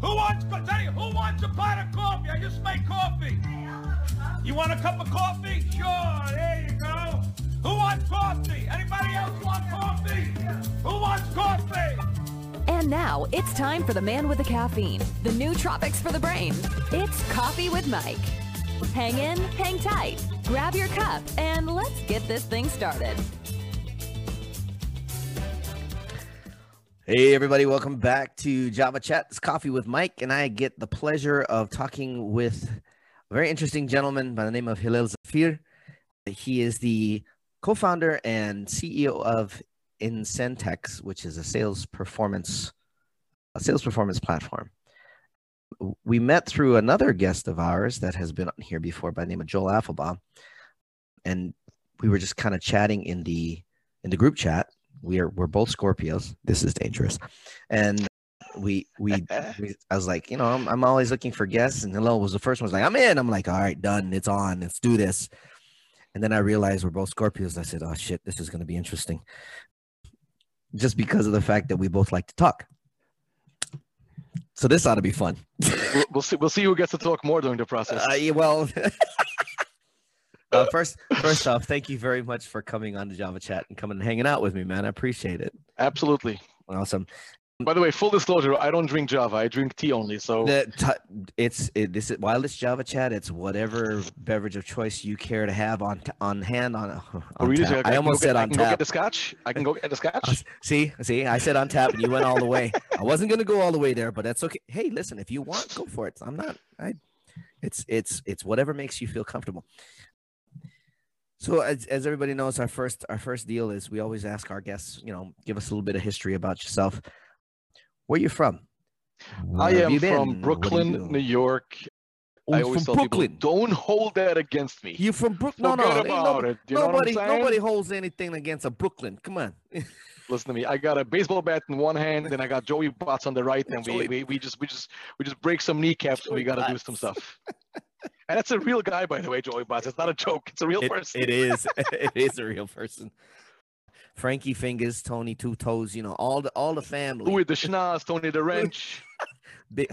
Who wants, tell you, who wants a pot of coffee? I just made coffee. You want a cup of coffee? Sure, there you go. Who wants coffee? Anybody else want coffee? Who wants coffee? And now it's time for the man with the caffeine, the nootropics for the brain. It's Coffee with Mike. Hang in, hang tight, grab your cup, and let's get this thing started. Hey, everybody, welcome back to Java Chat. It's Coffee with Mike, and I get the pleasure of talking with a very interesting gentleman by the name of Hillel Zafir. He is the co founder and CEO of Incentex, which is a sales performance a sales performance platform. We met through another guest of ours that has been on here before by the name of Joel Affelbaum, and we were just kind of chatting in the in the group chat we are we're both Scorpios. This is dangerous, and we we, we I was like, you know, I'm, I'm always looking for guests, and Hillel was the first one. Was like, I'm in. I'm like, all right, done. It's on. Let's do this. And then I realized we're both Scorpios. I said, oh shit, this is going to be interesting, just because of the fact that we both like to talk. So this ought to be fun. we'll, we'll see. We'll see who gets to talk more during the process. Uh, well. Uh, first, first off, thank you very much for coming on the Java Chat and coming and hanging out with me, man. I appreciate it. Absolutely. Awesome. By the way, full disclosure, I don't drink Java. I drink tea only. So it's it, this is while it's Java Chat, it's whatever beverage of choice you care to have on on hand on. on oh, really? tap. I, I almost said get, on I can tap. go get the scotch. I can go get the scotch. Uh, see, see, I said on tap, and you went all the way. I wasn't gonna go all the way there, but that's okay. Hey, listen, if you want, go for it. I'm not. I. It's it's it's whatever makes you feel comfortable. So as, as everybody knows, our first our first deal is we always ask our guests, you know, give us a little bit of history about yourself. Where are you from? Where I am from Brooklyn, New York. Oh, I always tell Brooklyn. people, don't hold that against me. You're from Brooklyn? No, no, no. nobody, nobody holds anything against a Brooklyn. Come on. Listen to me. I got a baseball bat in one hand, and I got Joey Bats on the right, and we, we, we just we just we just break some kneecaps. and we got to do some stuff. And that's a real guy, by the way, Joey Butts. It's not a joke. It's a real it, person. It is. it is a real person. Frankie Fingers, Tony Two Toes, you know, all the all the family. Louis the Schnoz, Tony the Wrench. Big,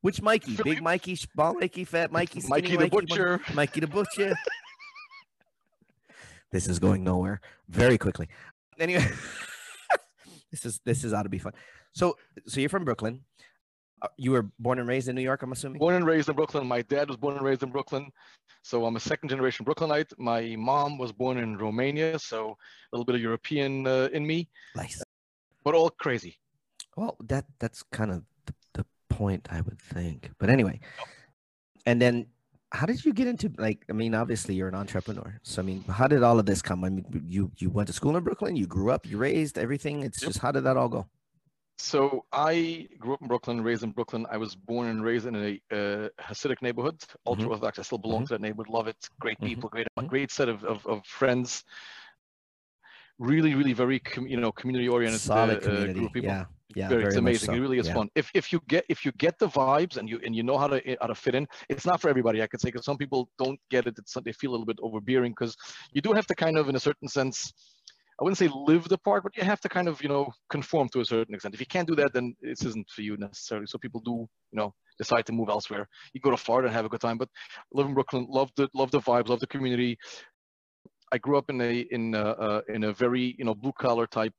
which Mikey? Big Mikey, Small Mikey, Fat Mikey, Mikey the Mikey, Butcher. Mikey the Butcher. this is going nowhere very quickly. Anyway, this is this is ought to be fun. So so you're from Brooklyn. Uh, you were born and raised in New York, I'm assuming. Born and raised in Brooklyn. My dad was born and raised in Brooklyn, so I'm a second generation Brooklynite. My mom was born in Romania, so a little bit of European uh, in me. Nice, but all crazy. Well, that that's kind of the, the point I would think. But anyway, and then how did you get into like? I mean, obviously you're an entrepreneur. So I mean, how did all of this come? I mean, you you went to school in Brooklyn. You grew up. You raised everything. It's yep. just how did that all go? So I grew up in Brooklyn, raised in Brooklyn. I was born and raised in a uh, Hasidic neighborhood, ultra mm-hmm. Orthodox. I still belong mm-hmm. to that neighborhood. Love it. Great mm-hmm. people, great, mm-hmm. great set of, of, of, friends. Really, really very com- you know community oriented. Solid uh, community. group of people. Yeah, yeah. Very, very it's amazing. So. It really is yeah. fun. If if you get if you get the vibes and you and you know how to how to fit in, it's not for everybody. I could say because some people don't get it. It's, they feel a little bit overbearing because you do have to kind of in a certain sense I wouldn't say live the part, but you have to kind of, you know, conform to a certain extent. If you can't do that, then this isn't for you necessarily. So people do, you know, decide to move elsewhere. You go to Florida and have a good time, but live in Brooklyn, love the love the vibes, love the community. I grew up in a in a, uh, in a very you know blue collar type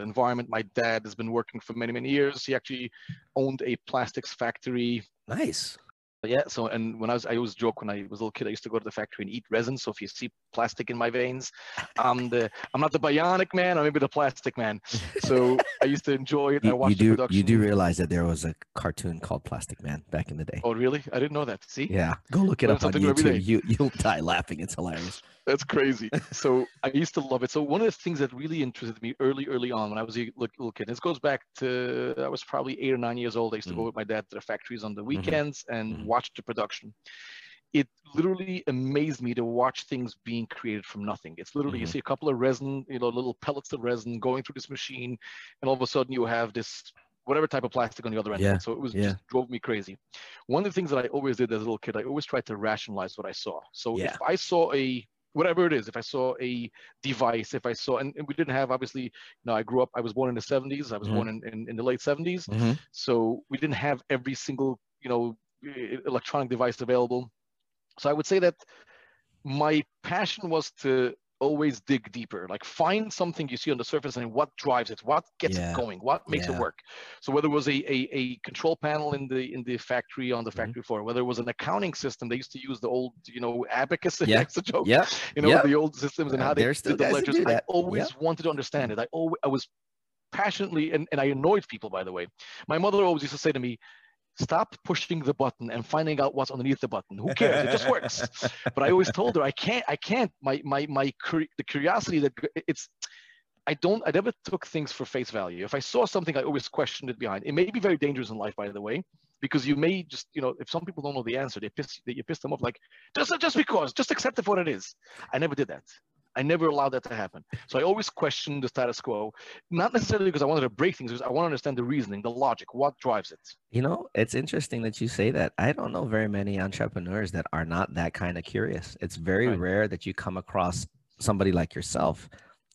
environment. My dad has been working for many many years. He actually owned a plastics factory. Nice yeah so and when i was i always joke when i was a little kid i used to go to the factory and eat resin so if you see plastic in my veins. I'm the i'm not the bionic man i'm maybe the plastic man. So i used to enjoy it. You, i watched you do production. you do realize that there was a cartoon called plastic man back in the day. Oh really? I didn't know that. See? Yeah. Go look it up on youtube. you you'll die laughing. It's hilarious. That's crazy. So i used to love it. So one of the things that really interested me early early on when i was a little kid this goes back to i was probably eight or nine years old. I used to mm. go with my dad to the factories on the mm-hmm. weekends mm-hmm. and mm-hmm. watched the production it literally amazed me to watch things being created from nothing. It's literally mm-hmm. you see a couple of resin, you know, little pellets of resin going through this machine, and all of a sudden you have this whatever type of plastic on the other end. Yeah. So it was yeah. just drove me crazy. One of the things that I always did as a little kid, I always tried to rationalize what I saw. So yeah. if I saw a whatever it is. If I saw a device, if I saw, and, and we didn't have obviously, you know, I grew up, I was born in the 70s, I was Mhm. born in, in, in the late 70s. Mm-hmm. So we didn't have every single, you know, electronic device available. So I would say that my passion was to always dig deeper, like find something you see on the surface and what drives it, what gets Yeah. it going, what makes Yeah. it work. So whether it was a, a, a control panel in the in the factory on the Mhm. factory floor, whether it was an accounting system, they used to use the old, you know, abacus. Yeah. It's a joke Yeah. you know Yeah. the old systems and Uh, how they did the ledgers i always wanted to understand it i always i was passionately and, and i annoyed people by the way my mother always used to say to me stop pushing the button and finding out what's underneath the button who cares it just works but i always told her i can't i can't my my my the curiosity that it's I don't, I never took things for face value. If I saw something, I always questioned it behind. It may be very dangerous in life, by the way, because you may just, you know, if some people don't know the answer, they piss, they, you piss them off like, just, just because, just accept it for what it is. I never did that. I never allowed that to happen. So I always questioned the status quo, not necessarily because I wanted to break things, because I want to understand the reasoning, the logic, what drives it. You know, it's interesting that you say that. I don't know very many entrepreneurs that are not that kind of curious. It's very Right. rare that you come across somebody like yourself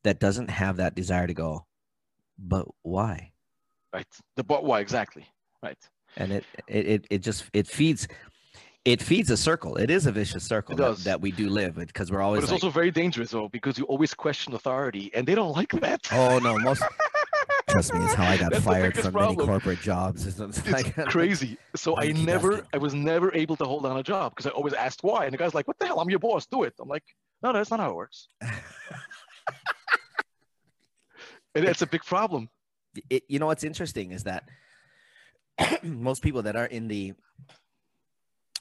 that doesn't have that desire to go, but why? Right. The but why exactly. Right. And it it it, it just it feeds it feeds a circle. It is a vicious circle that, that we do live with because we're always. But it's like, also very dangerous though, because you always question authority and they don't like that. oh no, most trust me, it's how I got That's fired from many corporate jobs. It's, it's like- crazy. So I never, I was never able to hold down a job because I always asked why. And the guy's like, what the hell? I'm your boss. Do it. I'm like, no, no, that's not how it works. and it's a big problem. it, you know what's interesting is that most people that are in the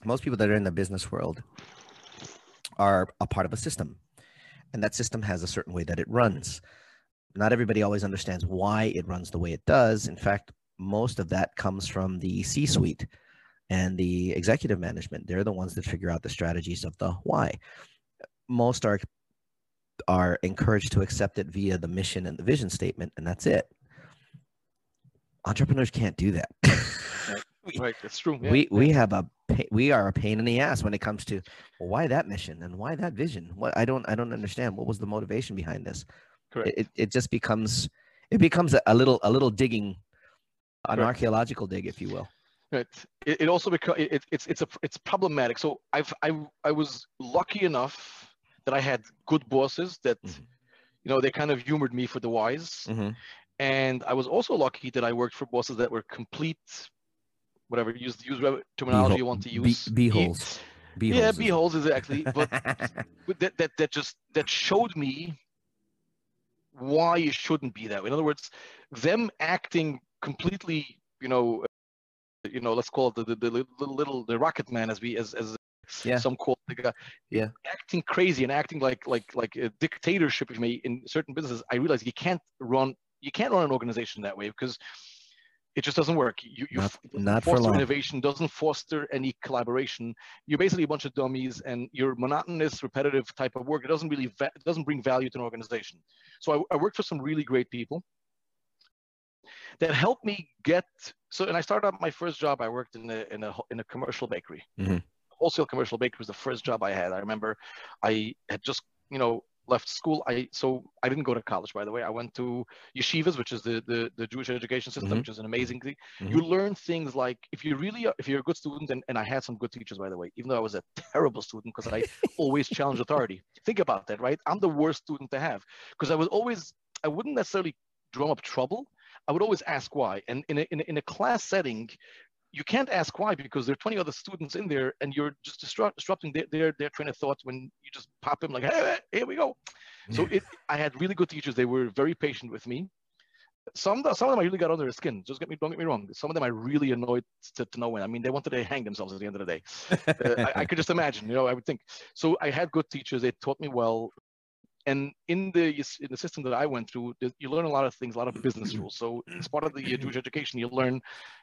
most people that are in the business world are a part of a system and that system has a certain way that it runs not everybody always understands why it runs the way it does in fact most of that comes from the c suite and the executive management they're the ones that figure out the strategies of the why most are are encouraged to accept it via the mission and the vision statement and that's it entrepreneurs can't do that. we, Right. That's true. Yeah. we we have a pa- we are a pain in the ass when it comes to well, why that mission and why that vision. What I don't I don't understand. What was the motivation behind this? Correct. It, it, just becomes it becomes a, a little a little digging, an Correct. archaeological dig, if you will. Right. It, it also becomes it, it- it's it's a it's problematic. So I've I I was lucky enough that I had good bosses that Mhm. you know they kind of humored me for the whys, Mm-hmm. and I was also lucky that I worked for bosses that were complete, whatever use use whatever terminology you want to use. B E- holes. B Yeah, holes. b holes exactly. But but that, that that just that showed me why you shouldn't be that way. In other words, them acting completely, you know, uh, you know, let's call it the the, the little, little the rocket man as we as as Yeah. some call the guy. Yeah. Acting crazy and acting like like like a dictatorship if you may in certain businesses. I realize you can't run you can't run an organization that way because it just doesn't work. You, you Not- f- it doesn't not for foster long. innovation, doesn't foster any collaboration. You're basically a bunch of dummies, and your monotonous, repetitive type of work. It doesn't really it doesn't bring value to an organization. So I, I worked for some really great people that helped me get. So, and I started out my first job. I worked in a in a in a commercial bakery. Mhm. Wholesale commercial bakery was the first job I had. I remember I had just you know left school. I so I didn't go to college, by the way. I went to yeshivas, which is the the, the Jewish education system, Mhm. which is an amazing thing. Mhm. You learn things like if you really if you're a good student, and, and I had some good teachers, by the way, even though I was a terrible student because I always challenged authority. Think about that, right? I'm the worst student to have because I was always I wouldn't necessarily drum up trouble. I would always ask why. And in a, in a, in a class setting, you can't ask why because there are 20 other students in there and you're just disrupt, disrupting their, their, their train of thought when you just pop in like, hey, here we go. So it, I had really good teachers. They were very patient with me. Some, some of them I really got under their skin. Just get me, don't get me wrong. Some of them I really annoyed to, to no end. I mean, they wanted to hang themselves at the end of the day. Uh, I, I could just imagine, you know, I would think. So I had good teachers. They taught me well. And in the in the system that I went through, you learn a lot of things, a lot of business rules. So as part of the uh, Jewish education, you learn,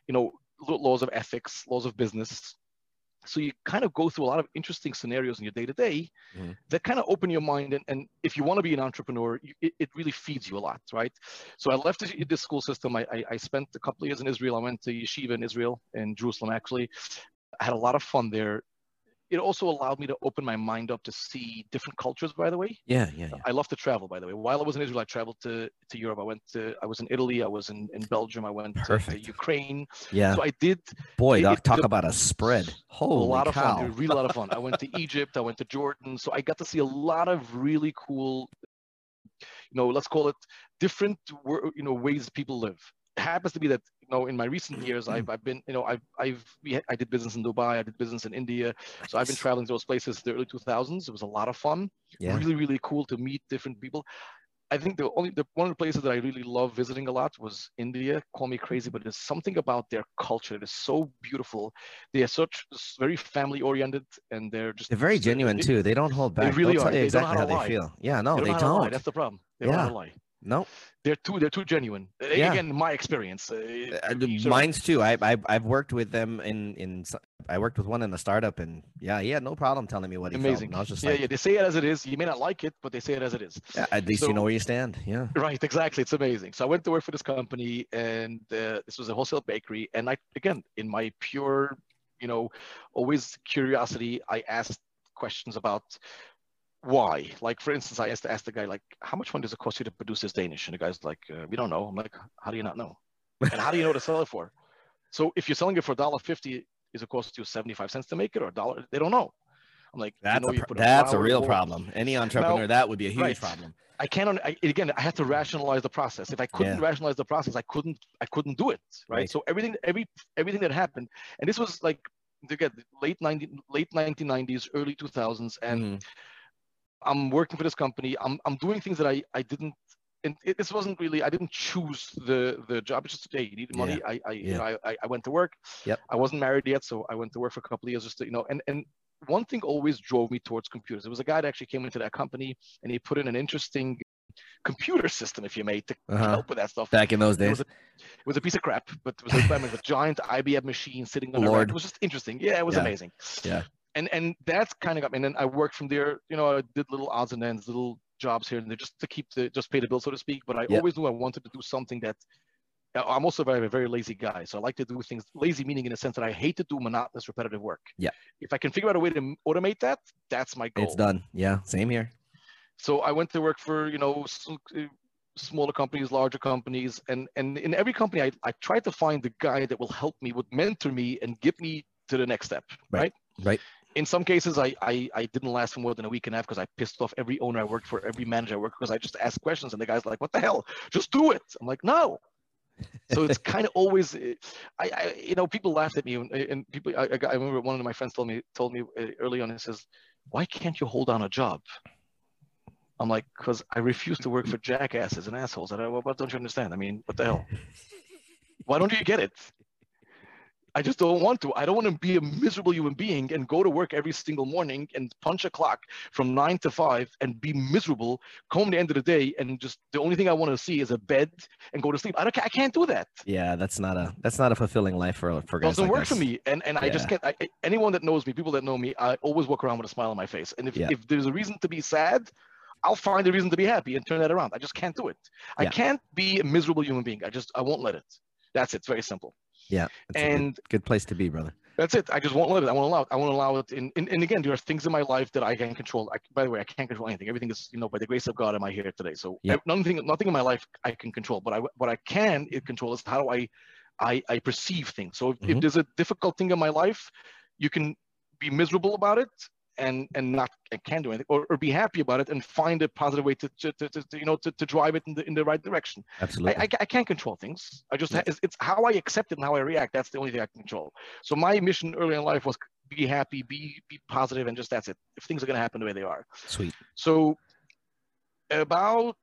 you know, laws of ethics, laws of business. So you kind of go through a lot of interesting scenarios in your day to day that kind of open your mind. And, and if you want to be an entrepreneur, you, it, it really feeds you a lot, right? So I left this, this school system. I, I, I spent a couple of years in Israel. I went to yeshiva in Israel, in Jerusalem, actually. I had a lot of fun there. It also allowed me to open my mind up to see different cultures. By the way, Yeah, yeah, yeah. I love to travel. By the way, while I was in Israel, I traveled to, to Europe. I went to I was in Italy. I was in, in Belgium. I went to, to Perfect. Ukraine. Yeah. So I did Boy, it- doc, it- talk the- about a spread. Holy a lot of fun. It was really a lot of fun. I went to Egypt. I went to Jordan. So I got to see a lot of really cool, you know, let's call it different, you know, ways people live. Happens to be that, you know, in my recent years, I've, I've been, you know, I've, I've, we, I did business in Dubai. I did business in India. So I've been traveling to those places in the early 2000s. It was a lot of fun. Yeah. Really, really cool to meet different people. I think the only the one of the places that I really love visiting a lot was India. Call me crazy, but there's something about their culture that is so beautiful. They are such very family oriented, and they're just They're very genuine they- too. They don't hold they back. really They'll are. They don't exactly how how they lie. feel. Yeah, no, They they don't. know how to lie. don't. That's the problem. They don't Yeah. to lie. No, They're too they're too genuine. Yeah. Again, my experience. Uh, Uh, each their own. mine's too. I, I I've worked with them in in. I worked with one in a startup, and yeah, he had no problem telling me what he felt. amazing. And I was just yeah, like, yeah. They say it as it is. You may not like it, but they say it as it is. yeah, at least you know where you stand. Yeah. Right, exactly. It's amazing. So I went to work for this company, and uh, this was a wholesale bakery. And I, again, in my pure, you know, always curiosity, I asked questions about why. Like, for instance, I asked asked the guy, like, how much money does it cost you to produce this Danish? And the guy's like, uh, we don't know. I'm like, how do you not know? And how do you know to sell it for? So if you're selling it for $1.50, is it cost you 75 cents to make it or a dollar? They don't know. I'm like, you That's know a you put that's a real problem. Any entrepreneur, that would be a huge right. problem. I can't. I, again, I had to rationalize the process. If I couldn't Yeah. rationalize the process, I couldn't. I couldn't do it. Right? Right. So everything, every everything that happened, and this was like again late 90, late 1990s, early 2000s, and Mhm. I'm working for this company. I'm I'm doing things that I I didn't. And it, this wasn't really. I didn't choose the the job. It's just hey, you need money. I I, you know, I I went to work. Yep. I wasn't married yet, so I went to work for a couple of years just to you know. And and one thing always drove me towards computers. There was a guy that actually came into that company and he put in an interesting computer system, if you may, to Uh-huh. help with that stuff. Back in those It days. was, a, it was a piece of crap, but it was a, I mean, a giant IBM machine sitting on a rack. Lord. It was just interesting. Yeah, it was Yeah. amazing. Yeah. And and that's kind of got me. And then I worked from there. You know, I did little odds and ends, little jobs here and there, just to keep the just pay the bill, so to speak. But I Yeah. always knew I wanted to do something that. I'm also very, a very lazy guy, so I like to do things. Lazy meaning in the sense that I hate to do monotonous, repetitive work. Yeah. If I can figure out a way to automate that, that's my goal. It's done. Yeah. Same here. So I went to work for you know uh, smaller companies, larger companies, and and in every company I I tried to find the guy that will help me, would mentor me, and get me to the next step. Right. Right. Right. In some cases, I, I I didn't last for more than a week and a half because I pissed off every owner I worked for, every manager I worked because I just asked questions and the guy's like, "What the hell? Just do it." I'm like, "No." so it's kind of always, uh, I, I you know people laughed at me and, and people I, I remember one of my friends told me told me uh, early on he says, "Why can't you hold down a job?" I'm like, because I refuse to work for jackasses and assholes. And I, what don't you understand? I mean, what the hell? Why don't you get it? I just don't want to. I don't want to be a miserable human being and go to work every single morning and punch a clock from nine to five and be miserable. Come the end of the day and just the only thing I want to see is a bed and go to sleep. I don't. I can't do that. Yeah, that's not a that's not a fulfilling life for for guys doesn't like work us. for me and and i just can't I, anyone that knows me people that know me i always walk around with a smile on my face and if, Yeah. if there's a reason to be sad i'll find a reason to be happy and turn that around i just can't do it i Yeah. can't be a miserable human being i just i won't let it that's it it's very simple Yeah, it's a good, and good place to be, brother. that's it. I just won't let it. I won't allow it. I won't allow it. In, in and again there are things in my life that i can control. I, by the way i can't control anything. Everything is you know by the grace of god am i here today? So ev- nothing nothing in my life i can control. But i what i can i- control is how do i i, I perceive things. So if, if Mhm. there's a difficult thing in my life you can be miserable about it and and not and can do anything or, or be happy about it and find a positive way to, to, to, to you know to, to drive it in the in the right direction Absolutely. I, I, I can't control things. I just Yeah. it's, it's how I accept it and how I react. That's the only thing I can control. So my mission early in life was be happy, be be positive, and just that's it. If things are gonna happen the way they are. Sweet. So about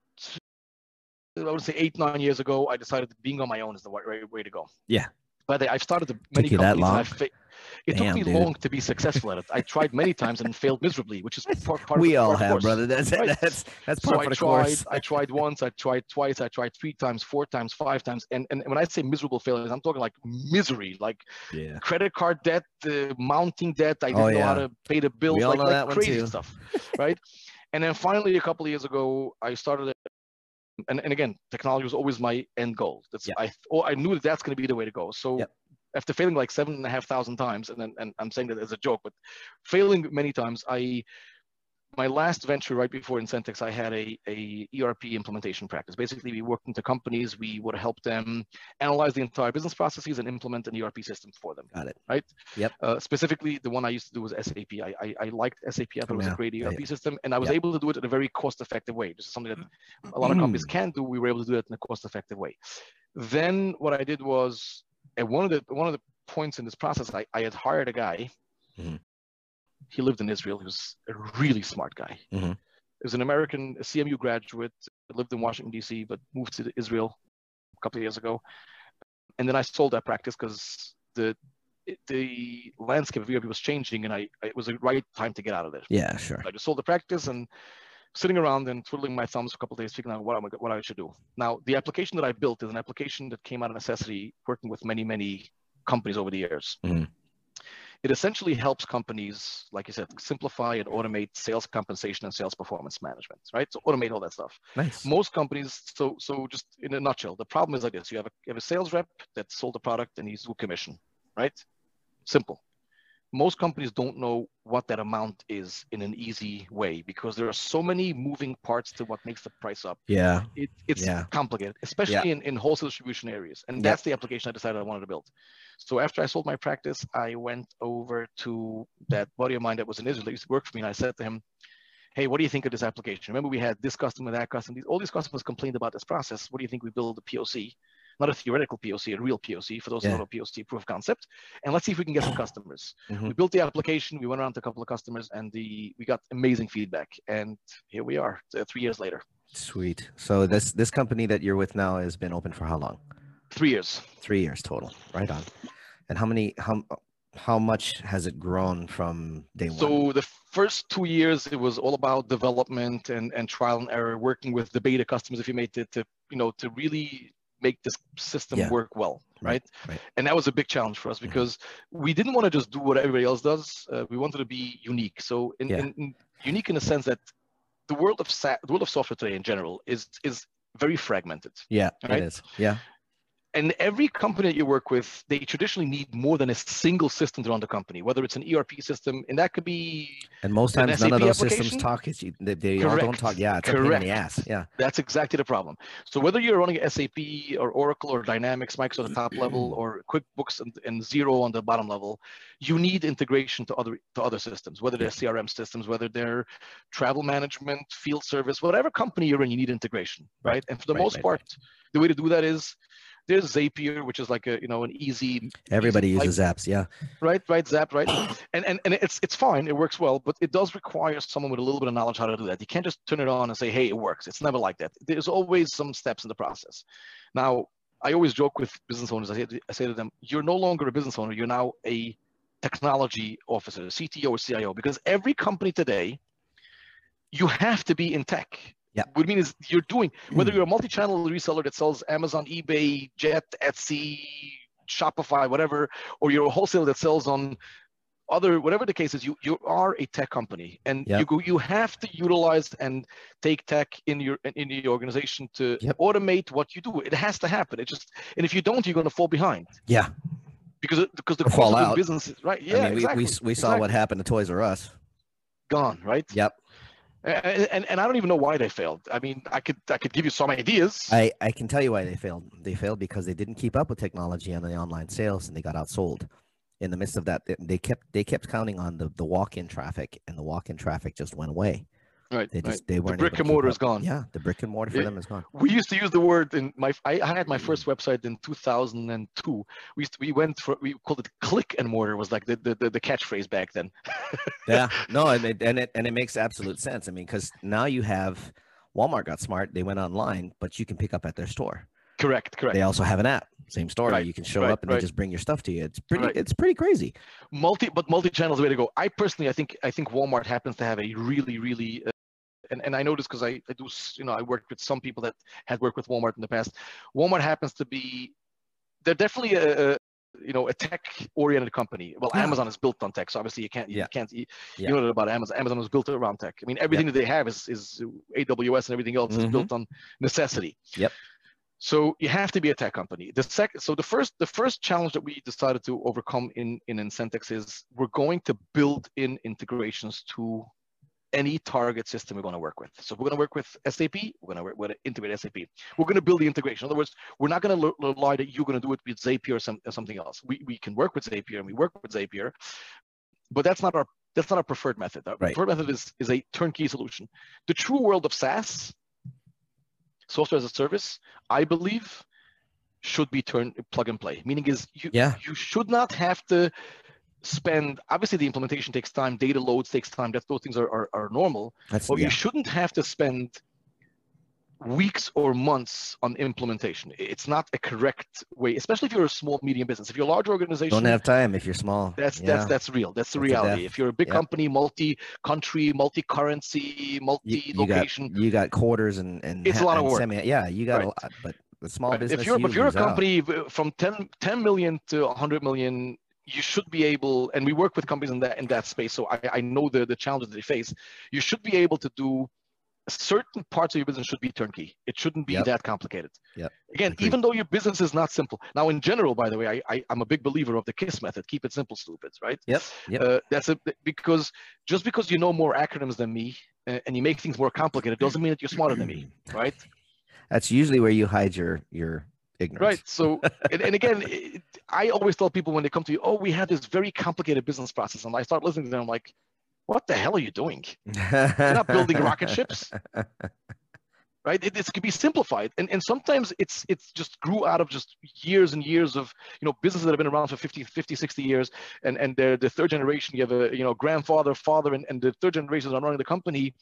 I would say eight nine years ago, I decided being on my own is the right, way to go. Yeah. But I've started many you that companies. and long? It Damn, took me dude. long to be successful at it. I tried many times and failed miserably, which is part, part of we the- all part of have, course. brother. That's Right. that's that's So part I of the tried, course. I tried once, I tried twice, I tried three times, four times, five times, and and when I say miserable failures, I'm talking like misery, like Yeah. credit card debt, uh, mounting debt. I didn't Oh, know how to pay the bills, like, like crazy stuff, right? And then finally, a couple of years ago, I started. a- And, and again, technology was always my end goal. That's Yeah. I oh, I knew that that's going to be the way to go. So Yep. After failing like seven and a half thousand times, and then and I'm saying that as a joke, but failing many times, I my last venture right before Incentex, I had a, a ERP implementation practice. Basically, we worked into companies, we would help them analyze the entire business processes and implement an ERP system for them. Got it. Right? Yep. Uh, specifically, the one I used to do was SAP. I, I, I liked SAP. I thought it was Yeah. a great ERP Yeah. system, and I was Yep. able to do it in a very cost-effective way. This is something that a lot of companies can do. We were able to do it in a cost-effective way. Then what I did was, at one of the one of the points in this process, I, I had hired a guy. Mhm. He lived in Israel. He was a really smart guy. Mhm. He was an American a CMU graduate, lived in Washington D.C., but moved to Israel a couple of years ago. And then I sold that practice because the the landscape of ERP was changing, and I it was the right time to get out of there. Yeah, sure. I just sold the practice and sitting around and twiddling my thumbs for a couple of days, figuring out what, I'm, what I should do. Now, the application that I built is an application that came out of necessity, working with many, many companies over the years. Mhm. It essentially helps companies, like you said, simplify and automate sales compensation and sales performance management, right? So automate all that stuff. Nice. Most companies, so so just in a nutshell, the problem is like this: you have a you have a sales rep that sold a product and he's due commission, right? Simple. Most companies don't know what that amount is in an easy way because there are so many moving parts to what makes the price up. Yeah. It, it's Yeah. complicated, especially in, in wholesale distribution areas. And that's the application I decided I wanted to build. So after I sold my practice, I went over to that buddy of mine that was in Israel that used to work for me, and I said to him, "Hey, what do you think of this application? Remember, we had this customer, that customer. All these customers complained about this process. What do you think we build a POC, not a theoretical POC, a real POC for those who Yeah. don't know POC, proof of concept, and let's see if we can get some customers." Mhm. We built the application. We went around to a couple of customers, and the we got amazing feedback. And here we are, uh, three years later. Sweet. So this this company that you're with now has been open for how long? Three years. Three years total. Right on. And how many how how much has it grown from day one? So the first two years, it was all about development and, and trial and error, working with the beta customers, if you made it, to you know to really make this system Yeah. work well, Right, right? And that was a big challenge for us Mhm. because we didn't want to just do what everybody else does. Uh, we wanted to be unique. So in, Yeah. in, in unique in the sense that the world of sa- the world of software today in general is is very fragmented. yeah, right? it is. Yeah. And every company that you work with, they traditionally need more than a single system to run the company, whether it's an ERP system, and that could be And most times none of those systems talk. It's, they they all don't talk. Yeah, it's a pain in the Correct. ass. Yeah. that's exactly the problem. So whether you're running SAP or Oracle or Dynamics, Microsoft at the top level, or QuickBooks and, and Xero on the bottom level, you need integration to other to other systems, whether they're CRM systems, whether they're travel management, field service, whatever company you're in, you need integration, Right. right? And for the Right, most right, part, the way to do that is there's Zapier, which is like a you know an easy Everybody like- uses apps. Yeah. right right zap right. And, and and it's it's fine it works well but it does require someone with a little bit of knowledge how to do that. You can't just turn it on and say hey it works. It's never like that. There's always some steps in the process. Now i always joke with business owners. I say, I say to them you're no longer a business owner you're now a technology officer cto or cio because every company today you have to be in tech Yeah. what I mean is you're doing whether hmm. you're a multi-channel reseller that sells Amazon, eBay, Jet, Etsy, Shopify, whatever, or you're a wholesaler that sells on other whatever the case is, you you are a tech company, and Yep. you go you have to utilize and take tech in your in your organization to Yep. automate what you do. It has to happen. It just and if you don't, you're going to fall behind Yeah. because because the fall of out. business is right. Yeah, I mean, we, exactly. we, we saw what happened to Toys R Us. gone right. Yep. And, and I don't even know why they failed. I mean, I could I could give you some ideas. I, I can tell you why they failed. They failed because they didn't keep up with technology and the online sales, and they got outsold. In the midst of that, they- kept they kept counting on the, the walk-in traffic, and the walk-in traffic just went away. Right. They right. just they The weren't. brick able and mortar is gone. Yeah, the brick and mortar for Yeah. them is gone. we used to use the word in my I, I had my first website in 2002 we used to, we went for we called it click and mortar was like the the, the, the catchphrase back then Yeah, no, and it, and it and it makes absolute sense. I mean, because now you have Walmart got smart. They went online, but you can pick up at their store. correct correct They also have an app, same story. Right, You can show right, up and they just bring your stuff to you. It's pretty. Right. It's pretty crazy. multi but multi-channel is the way to go i personally i think i think walmart happens to have a really really uh, and, and i know this because I, I do you know i worked with some people that had worked with walmart in the past walmart happens to be they're definitely a, a you know a tech oriented company well Yeah. amazon is built on tech so obviously you can't you Yeah. can't you, Yeah. know about amazon amazon was built around tech i mean everything that they have is is aws and everything else is Mhm. built on necessity Yep. So you have to be a tech company. The second, so the first, the first challenge that we decided to overcome in in Incentex is we're going to build in integrations to any target system we're going to work with. So we're going to work with SAP. We're going to, going to integrate SAP. We're going to build the integration. In other words, we're not going to rely that you're going to do it with Zapier or, some, or something else. We, we can work with Zapier and we work with Zapier, but that's not our that's not our preferred method. Our right. preferred method is, is a turnkey solution. The true world of SaaS, software as a service, I believe, should be turn plug and play. Meaning is you yeah. you should not have to spend obviously the implementation takes time data loads takes time that those things are, are, are normal That's, but yeah. you shouldn't have to spend weeks or months on implementation it's not a correct way especially if you're a small medium business if you're a large organization don't have time if you're small that's yeah. that's that's real that's the that's reality if you're a big yep. company multi-country multi-currency multi-location you, you, got quarters and and it's a lot of work semi, yeah you got right. a lot but the small right. business if you're if you're a company out. from 10 10 million to 100 million you should be able, and we work with companies in that in that space, so I, I know the the challenges they face. You should be able to do certain parts of your business should be turnkey. It shouldn't be yep. that complicated. Yeah. Again, Agreed. even though your business is not simple. Now, in general, by the way, I, I am a big believer of the KISS method. Keep it simple, stupid. Right. Yep. Yep. Uh, that's a because just because you know more acronyms than me uh, and you make things more complicated doesn't mean that you're smarter than me. Right. That's usually where you hide your your ignorance. Right. So, and, and again, it, I always tell people when they come to me, oh, we have this very complicated business process. And I start listening to them, I'm like, what the hell are you doing? You're not building rocket ships. right? It, it can be simplified, and and sometimes it's it's just grew out of just years and years of you know businesses that have been around for 50, 50 60 years, and and they're the third generation. You have a you know grandfather, father, and, and the third generation are running the company,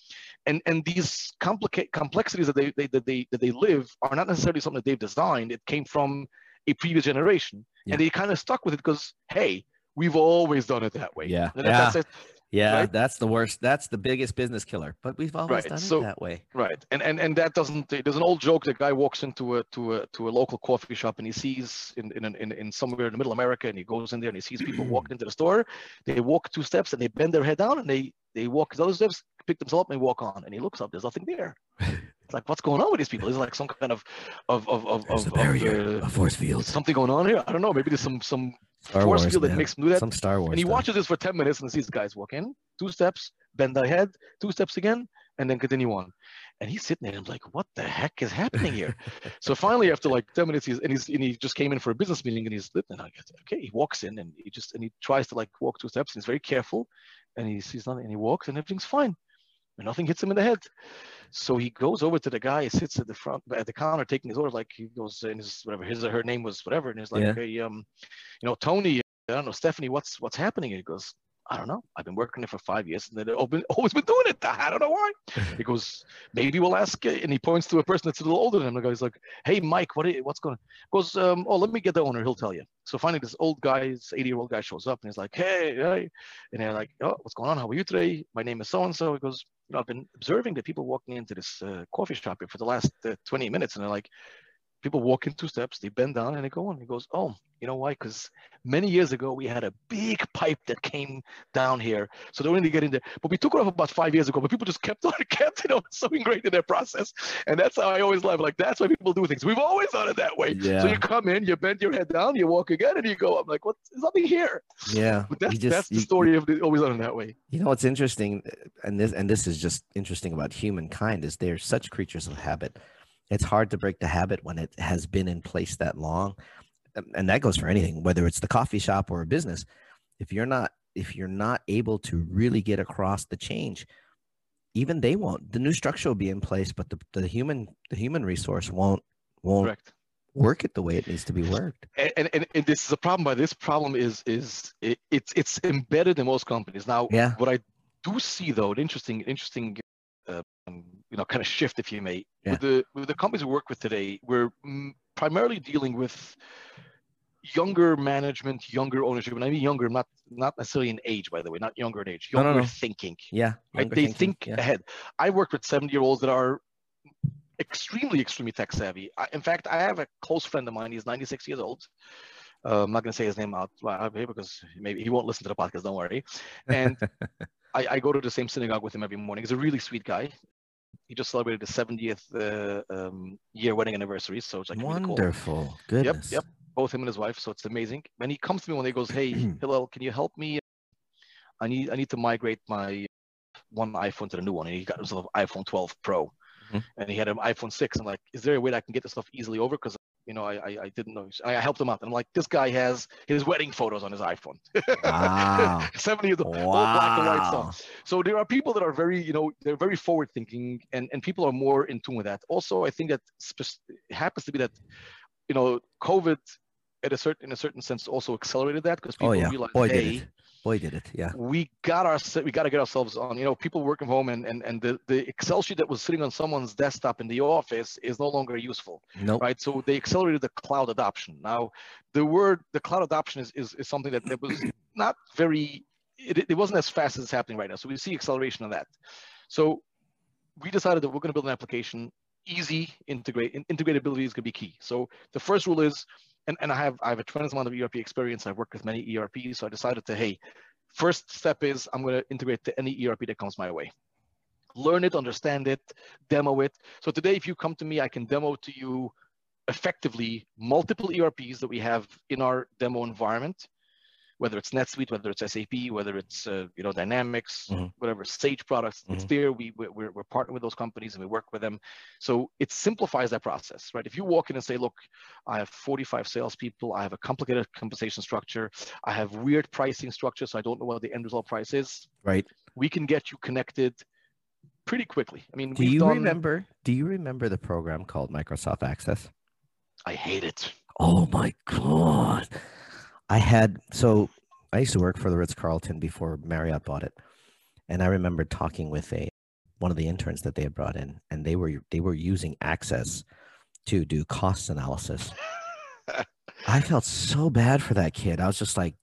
and and these complicate complexities that they, they that they that they live are not necessarily something that they've designed. It came from a previous generation, yeah. and they kind of stuck with it because hey, we've always done it that way. Yeah, and yeah. That's, yeah, right? that's the worst. That's the biggest business killer. But we've always right. done so, it that way. Right, and and and that doesn't. There's an old joke. The guy walks into a to a to a local coffee shop and he sees in in in, in somewhere in the middle America and he goes in there and he sees people walking into the store. They walk two steps and they bend their head down and they they walk the other steps, pick themselves up and walk on. And he looks up. There's nothing there. Like what's going on with these people? Is like some kind of of of of, of, a barrier, of, uh, a force field. Something going on here. I don't know. Maybe there's some some Star force Wars, field man. that makes him do that. Some Star Wars. And he stuff. watches this for 10 minutes and sees guys walk in, two steps, bend their head, two steps again, and then continue on. And he's sitting there and I'm like, what the heck is happening here? so finally, after like 10 minutes, he's and he's and he just came in for a business meeting and he's lit. and I get okay, he walks in and he just and he tries to like walk two steps and he's very careful and he sees nothing and he walks and everything's fine. And nothing hits him in the head. So he goes over to the guy, he sits at the front at the counter taking his order, like he goes and his whatever his or her name was whatever, and he's like, yeah. hey, um, you know, Tony, I don't know, Stephanie, what's what's happening? And he goes, I don't know. I've been working it for five years and they've been, always been doing it. I don't know why. he goes, maybe we'll ask. It. And he points to a person that's a little older than him. The guy's like, hey, Mike, what what's going on? He Goes, um, oh, let me get the owner. He'll tell you. So finally, this old guy, this 80 year old guy shows up and he's like, hey, hey. And they're like, oh, what's going on? How are you today? My name is so and so. He goes, you know, I've been observing the people walking into this uh, coffee shop here for the last uh, 20 minutes. And they're like, people walk in two steps, they bend down and they go on. He goes, oh, you know why? Because many years ago we had a big pipe that came down here, so they wanted to get in there. But we took it off about five years ago. But people just kept on, kept you know, so ingrained in their process, and that's how I always love. Like that's why people do things. We've always done it that way. Yeah. So you come in, you bend your head down, you walk again, and you go. I'm like, what? There's nothing here. Yeah. But that's, just, that's the story of the, always done it that way. You know what's interesting, and this and this is just interesting about humankind is they're such creatures of habit it's hard to break the habit when it has been in place that long and that goes for anything whether it's the coffee shop or a business. If you're not if you're not able to really get across the change even they won't. The new structure will be in place but the, the human the human resource won't won't Correct. work it the way it needs to be worked. And, and, and this is a problem but this problem is is it, it's it's embedded in most companies. Now yeah. what i do see though an interesting interesting uh, um, you know kind of shift if you may yeah. with the with the companies we work with today we're primarily dealing with younger management younger ownership and i mean younger not not necessarily in age by the way not younger in age younger no, no, no. thinking yeah right? they thinking, think yeah. ahead i work with 70 year olds that are extremely extremely tech savvy I, in fact i have a close friend of mine he's 96 years old uh, i'm not going to say his name out here because maybe he won't listen to the podcast don't worry and I, I, go to the same synagogue with him every morning. He's a really sweet guy. He just celebrated the 70th uh, um, year wedding anniversary. So it's like really cool. Wonderful. Goodness. Yep, yep. Both him and his wife. So it's amazing. And he comes to me when he goes, "Hey, Hillel, can you help me? I need I need to migrate my one iPhone to the new one." And he got himself an iPhone 12 Pro, Mhm. and he had an iPhone 6. I'm like, "Is there a way that I can get this stuff easily over?" Because you know, I, I I didn't know. I helped him out, and I'm like, "This guy has his wedding photos on his iPhone." Wow. 70 years old, all black and white Wow. stuff. So there are people that are very, you know, they're very forward thinking and, and people are more in tune with that. Also, I think that it happens to be that, you know, COVID at a certain, in a certain sense also accelerated that because oh, people Oh yeah. realized, Boy hey. Boy did it. Yeah. we got our, we got to get ourselves on, you know, people work from home and, and, and the, the Excel sheet that was sitting on someone's desktop in the office is no longer useful Nope. right? So they accelerated the cloud adoption. Now, the word, the cloud adoption is, is, is something that, that was not very, it, it wasn't as fast as it's happening right now. So we see acceleration of that. So we decided that we're going to build an application, easy integrate, integratability is going to be key. So the first rule is, and, and I have I have a tremendous amount of ERP experience. I've worked with many ERPs, so I decided to hey, first step is I'm going to integrate to any ERP that comes my way. Learn it, understand it, demo it. So today, if you come to me, I can demo to you effectively multiple ERPs that we have in our demo environment, whether it's NetSuite, whether it's SAP, whether it's uh, you know Dynamics, Mhm. whatever Sage products. It's Mhm. there. We we- we're, we're partnering with those companies and we work with them. So it simplifies that process, right? If you walk in and say, look, I have 45 salespeople, I have a complicated compensation structure, I have weird pricing structure, so I don't know what the end result price is. Right. We can get you connected pretty quickly. I mean, Do you done, remember? Do you remember the program called Microsoft Access? I hate it. Oh my god. I had so I used to work for the Ritz Carlton before Marriott bought it. And I remember talking with a one of the interns that they had brought in and they were they were using access to do cost analysis. I felt so bad for that kid. I was just like,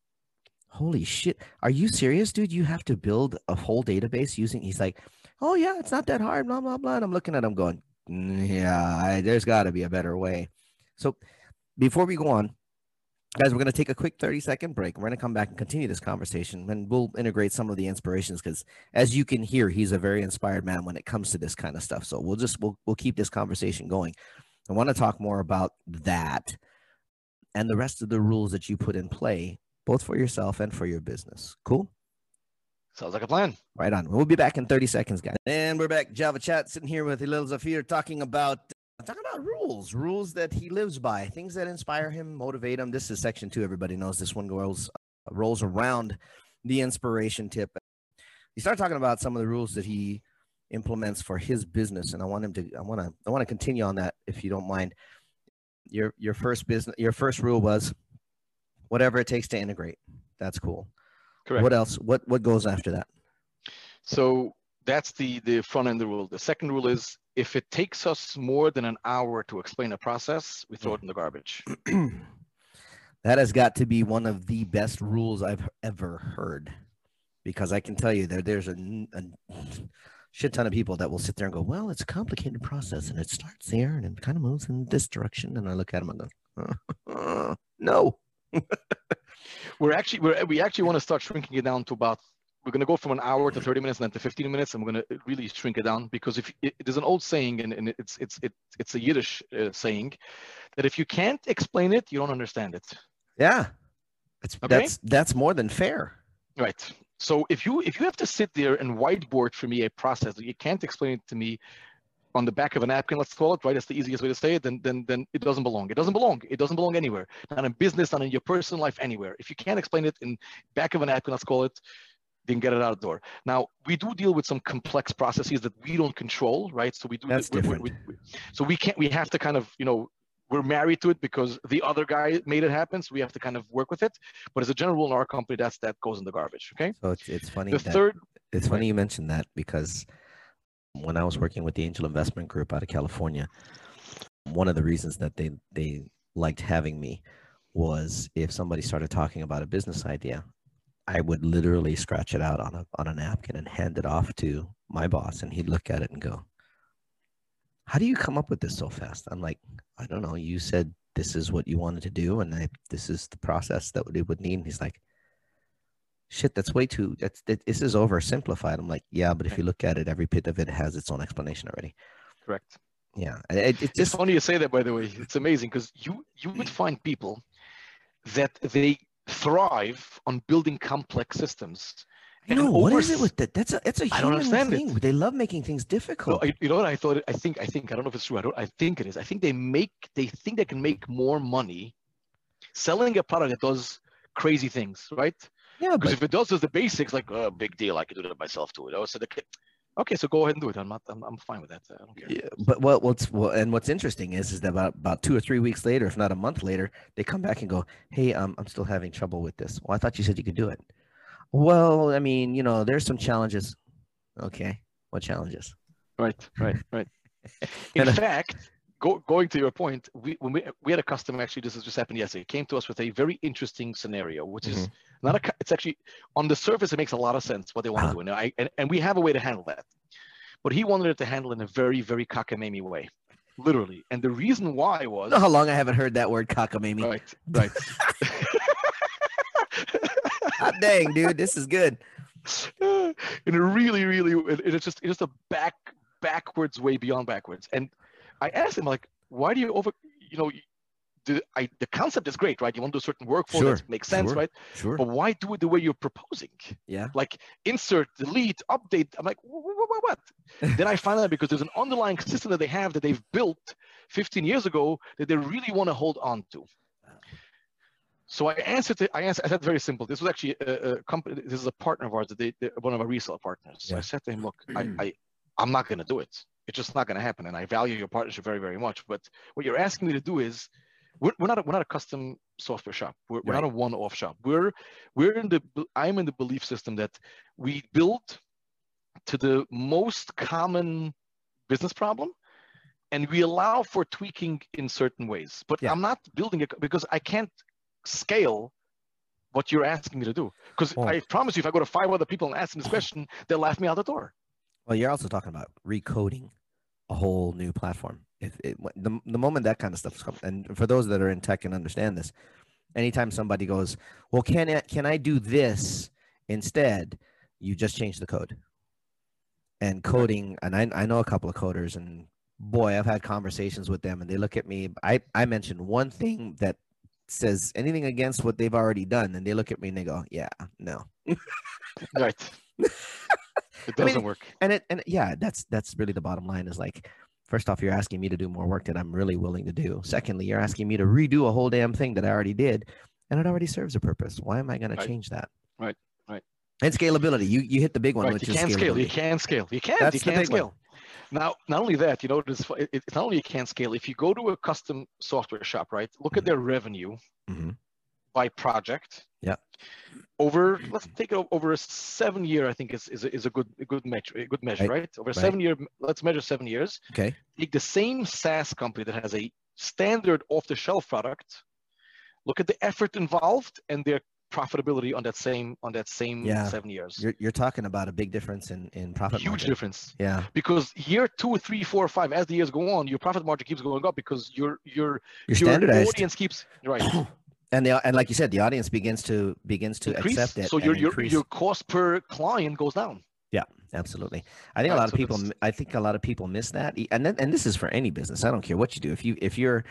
holy shit. Are you serious, dude? You have to build a whole database using he's like, Oh yeah, it's not that hard, blah blah blah. And I'm looking at him going, "Mm, Yeah, I, there's gotta be a better way. So before we go on, guys, we're going to take a quick 30 second break. We're going to come back and continue this conversation and we'll integrate some of the inspirations because as you can hear, he's a very inspired man when it comes to this kind of stuff. So we'll just, we'll, we'll keep this conversation going. I want to talk more about that and the rest of the rules that you put in play, both for yourself and for your business. Cool? Sounds like a plan. Right on. We'll be back in 30 seconds, guys. And we're back. Java Chat sitting here with Hillel Zafir talking about talking about rules, rules that he lives by, things that inspire him, motivate him. This is section two. Everybody knows this one goes uh, rolls around the inspiration tip. He started talking about some of the rules that he implements for his business, and I want him to. I want to. I want to continue on that if you don't mind. Your your first business, your first rule was whatever it takes to integrate. That's cool. Correct. What else? What what goes after that? So that's the the front end rule. The second rule is if it takes us more than an hour to explain a process, we throw it in the garbage. that has got to be one of the best rules I've ever heard, because I can tell you there there's a shit ton of people that will sit there and go, "Well, it's a complicated process, and it starts here and it kind of moves in this direction." And I look at them and go, uh, "No, We're actually we're, we actually want to start shrinking it down to about we're going to go from an hour to 30 minutes and then to 15 minutes and we're going to really shrink it down because if it, there's an old saying and, and it's it's it, it's a Yiddish uh, saying that if you can't explain it, you don't understand it. yeah, that's Okay. that's that's more than fair." Right. So if you if you have to sit there and whiteboard for me a process that you can't explain it to me on the back of a napkin, let's call it, right? That's the easiest way to say it. Then then then it doesn't belong. It doesn't belong. It doesn't belong anywhere. Not in business, not in your personal life, anywhere. If you can't explain it in back of a napkin, let's call it, then get it out the door. Now we do deal with some complex processes that we don't control, right? So we do. That's we- different. we- we- so we can't. We have to kind of you know. We're married to it because the other guy made it happen, so we have to kind of work with it. But as a general rule in our company, that's that goes in the garbage. Okay. So it's it's funny The that third It's funny you mentioned that because when I was working with the Angel Investment Group out of California, one of the reasons that they they liked having me was if somebody started talking about a business idea, I would literally scratch it out on a on a napkin and hand it off to my boss, and he'd look at it and go, "How do you come up with this so fast?" I'm like, "I don't know. You said this is what you wanted to do, and I, this is the process that it would need." And he's like, shit, that's way too. That's that, this is oversimplified. I'm like, yeah, but if you look at it, every bit of it has its own explanation already. Correct. Yeah, it, it It's just funny you say that, by the way. It's amazing because you you would mm. find people that they thrive on building complex systems. I and know what over- is it with that? That's a it's a I don't human understand it. thing. They love making things difficult. I, you know what I thought? I think I think I don't know if it's true. I don't. I think it is. I think they make they think they can make more money selling a product that does crazy things, right? yeah, Because if it does the basics, like oh, big deal, I can do that myself too. You know? So the, okay, so go ahead and do it. I'm not. I'm, I'm fine with that. I don't care. Yeah, but what what's well, and what's interesting is is that about about two or three weeks later, if not a month later, they come back and go, "Hey, um, I'm still having trouble with this." Well, I thought you said you could do it. Well, I mean, you know, there's some challenges. Okay, what challenges? Right, right, right. In fact, go, going to your point, we when we, we had a customer actually. This has just happened yesterday. Came to us with a very interesting scenario, which is Mm-hmm. not a. It's actually on the surface, it makes a lot of sense what they want Uh-huh. to do, and I and, and we have a way to handle that. But he wanted it to handle in a very, very cockamamie way, literally. And the reason why was how long I haven't heard that word cockamamie? right, right. Hot dang, dude, this is good. in a really, really, it- it's just it's just a back backwards way beyond backwards. And I asked him like, why do you over, you know, the I the concept is great, right? You want to do certain workflow Sure, that makes sense, sure. right? Sure. But why do it the way you're proposing? Yeah. Like insert, delete, update. I'm like, what? what, what? then I find out because there's an underlying system that they have that they've built 15 years ago that they really want to hold on to. So I answered it. I answered. I said very simple. This was actually a, a company. This is a partner of ours. They, they- one of our reseller partners. So I said to him, "Look, I, I, I'm not going to do it. It's just not going to happen. And I value your partnership very, very much. But what you're asking me to do is, we're, we're not a, we're not a custom software shop. We're, we're not a one-off shop. We're we're in the I'm in the belief system that we build to the most common business problem and we allow for tweaking in certain ways but Yeah. i'm not building it because i can't scale what you're asking me to do because Oh. i promise you if i go to five other people and ask them this question they'll laugh me out the door Well, you're also talking about recoding a whole new platform. If it, the, the moment that kind of stuff comes, and for those that are in tech and understand this, anytime somebody goes, "Well, can I, can I do this instead?" You just change the code. And coding, and I, I know a couple of coders, and boy, I've had conversations with them, and they look at me. I I mentioned one thing that says anything against what they've already done, and they look at me and they go, "Yeah, no." right it I mean, doesn't work and it and yeah that's that's really the bottom line is like first off you're asking me to do more work that i'm really willing to do secondly you're asking me to redo a whole damn thing that i already did and it already serves a purpose why am i going Right. to change that Right, right. and scalability you you hit the big one right which you is can't scale you can scale you can't That's you can't big one. scale now not only that you know it's, it's not only you can't scale if you go to a custom software shop right look at Mhm. their revenue Mhm. by project Yeah. over let's take it over a seven year i think is is a, is a good a good measure a good measure Right, right, over right. seven year let's measure seven years. Okay. Take the same SaaS company that has a standard off the shelf product look at the effort involved and their profitability on that same on that same Yeah. seven years. You're, you're talking about a big difference in in profit huge margin. difference. Yeah. Because year two three four five as the years go on your profit margin keeps going up because your your you're your standardized. audience keeps right and the and like you said the audience begins to begins to increase accept it so your your, increase. your cost per client goes down Yeah, Absolutely. I think a lot of so people that's- I think a lot of people miss that. And then and this is for any business. I don't care what you do. If you if you're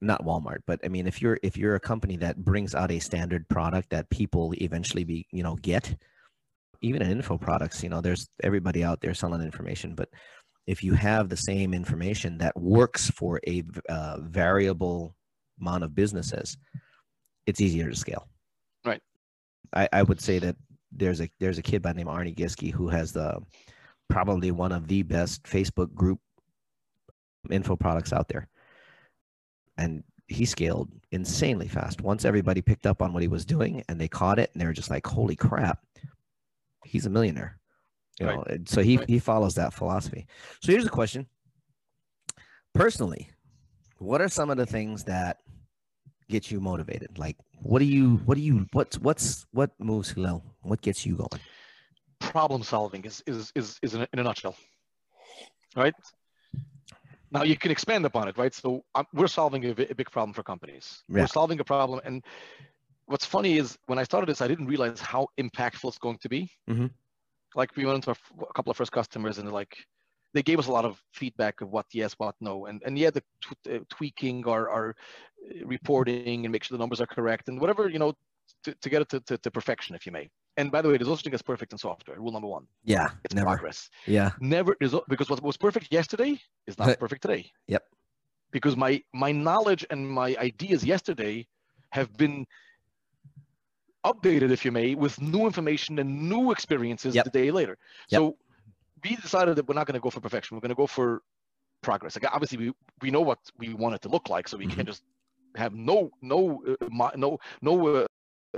not Walmart, but I mean if you're if you're a company that brings out a standard product that people eventually be, you know, get even in info products, you know, there's everybody out there selling information, but if you have the same information that works for a uh, variable amount of businesses, it's easier to scale. Right. I, I would say that there's a there's a kid by the name of Arnie Giske who has the probably one of the best Facebook group info products out there. And he scaled insanely fast. Once everybody picked up on what he was doing and they caught it and they were just like, holy crap, he's a millionaire. You Right. know, so he Right. he follows that philosophy. So here's a question. Personally, what are some of the things that get you motivated? Like what do you what do you what's what's what moves Hillel? What gets you going? problem solving is is is, is in, a, in a nutshell right now you can expand upon it right so um, we're solving a, a big problem for companies Yeah. we're solving a problem and what's funny is when I started this, I didn't realize how impactful it's going to be. Mhm. Like we went into a, f- a couple of first customers and like they gave us a lot of feedback of what yes, what no, and and yeah, the t- uh, tweaking or or uh, reporting and make sure the numbers are correct and whatever you know to, to get it to, to, to perfection, if you may. And by the way, there's also thing that's perfect in software. Rule number one: Yeah. it's Never. progress. Yeah. Never is because what was perfect yesterday is not perfect today. Yep. Because my my knowledge and my ideas yesterday have been updated, if you may, with new information and new experiences Yep. the day later. Yep. So we decided that we're not going to go for perfection. We're going to go for progress. Like obviously, we we know what we want it to look like, so we Mm-hmm. can't just have no no uh, no no uh,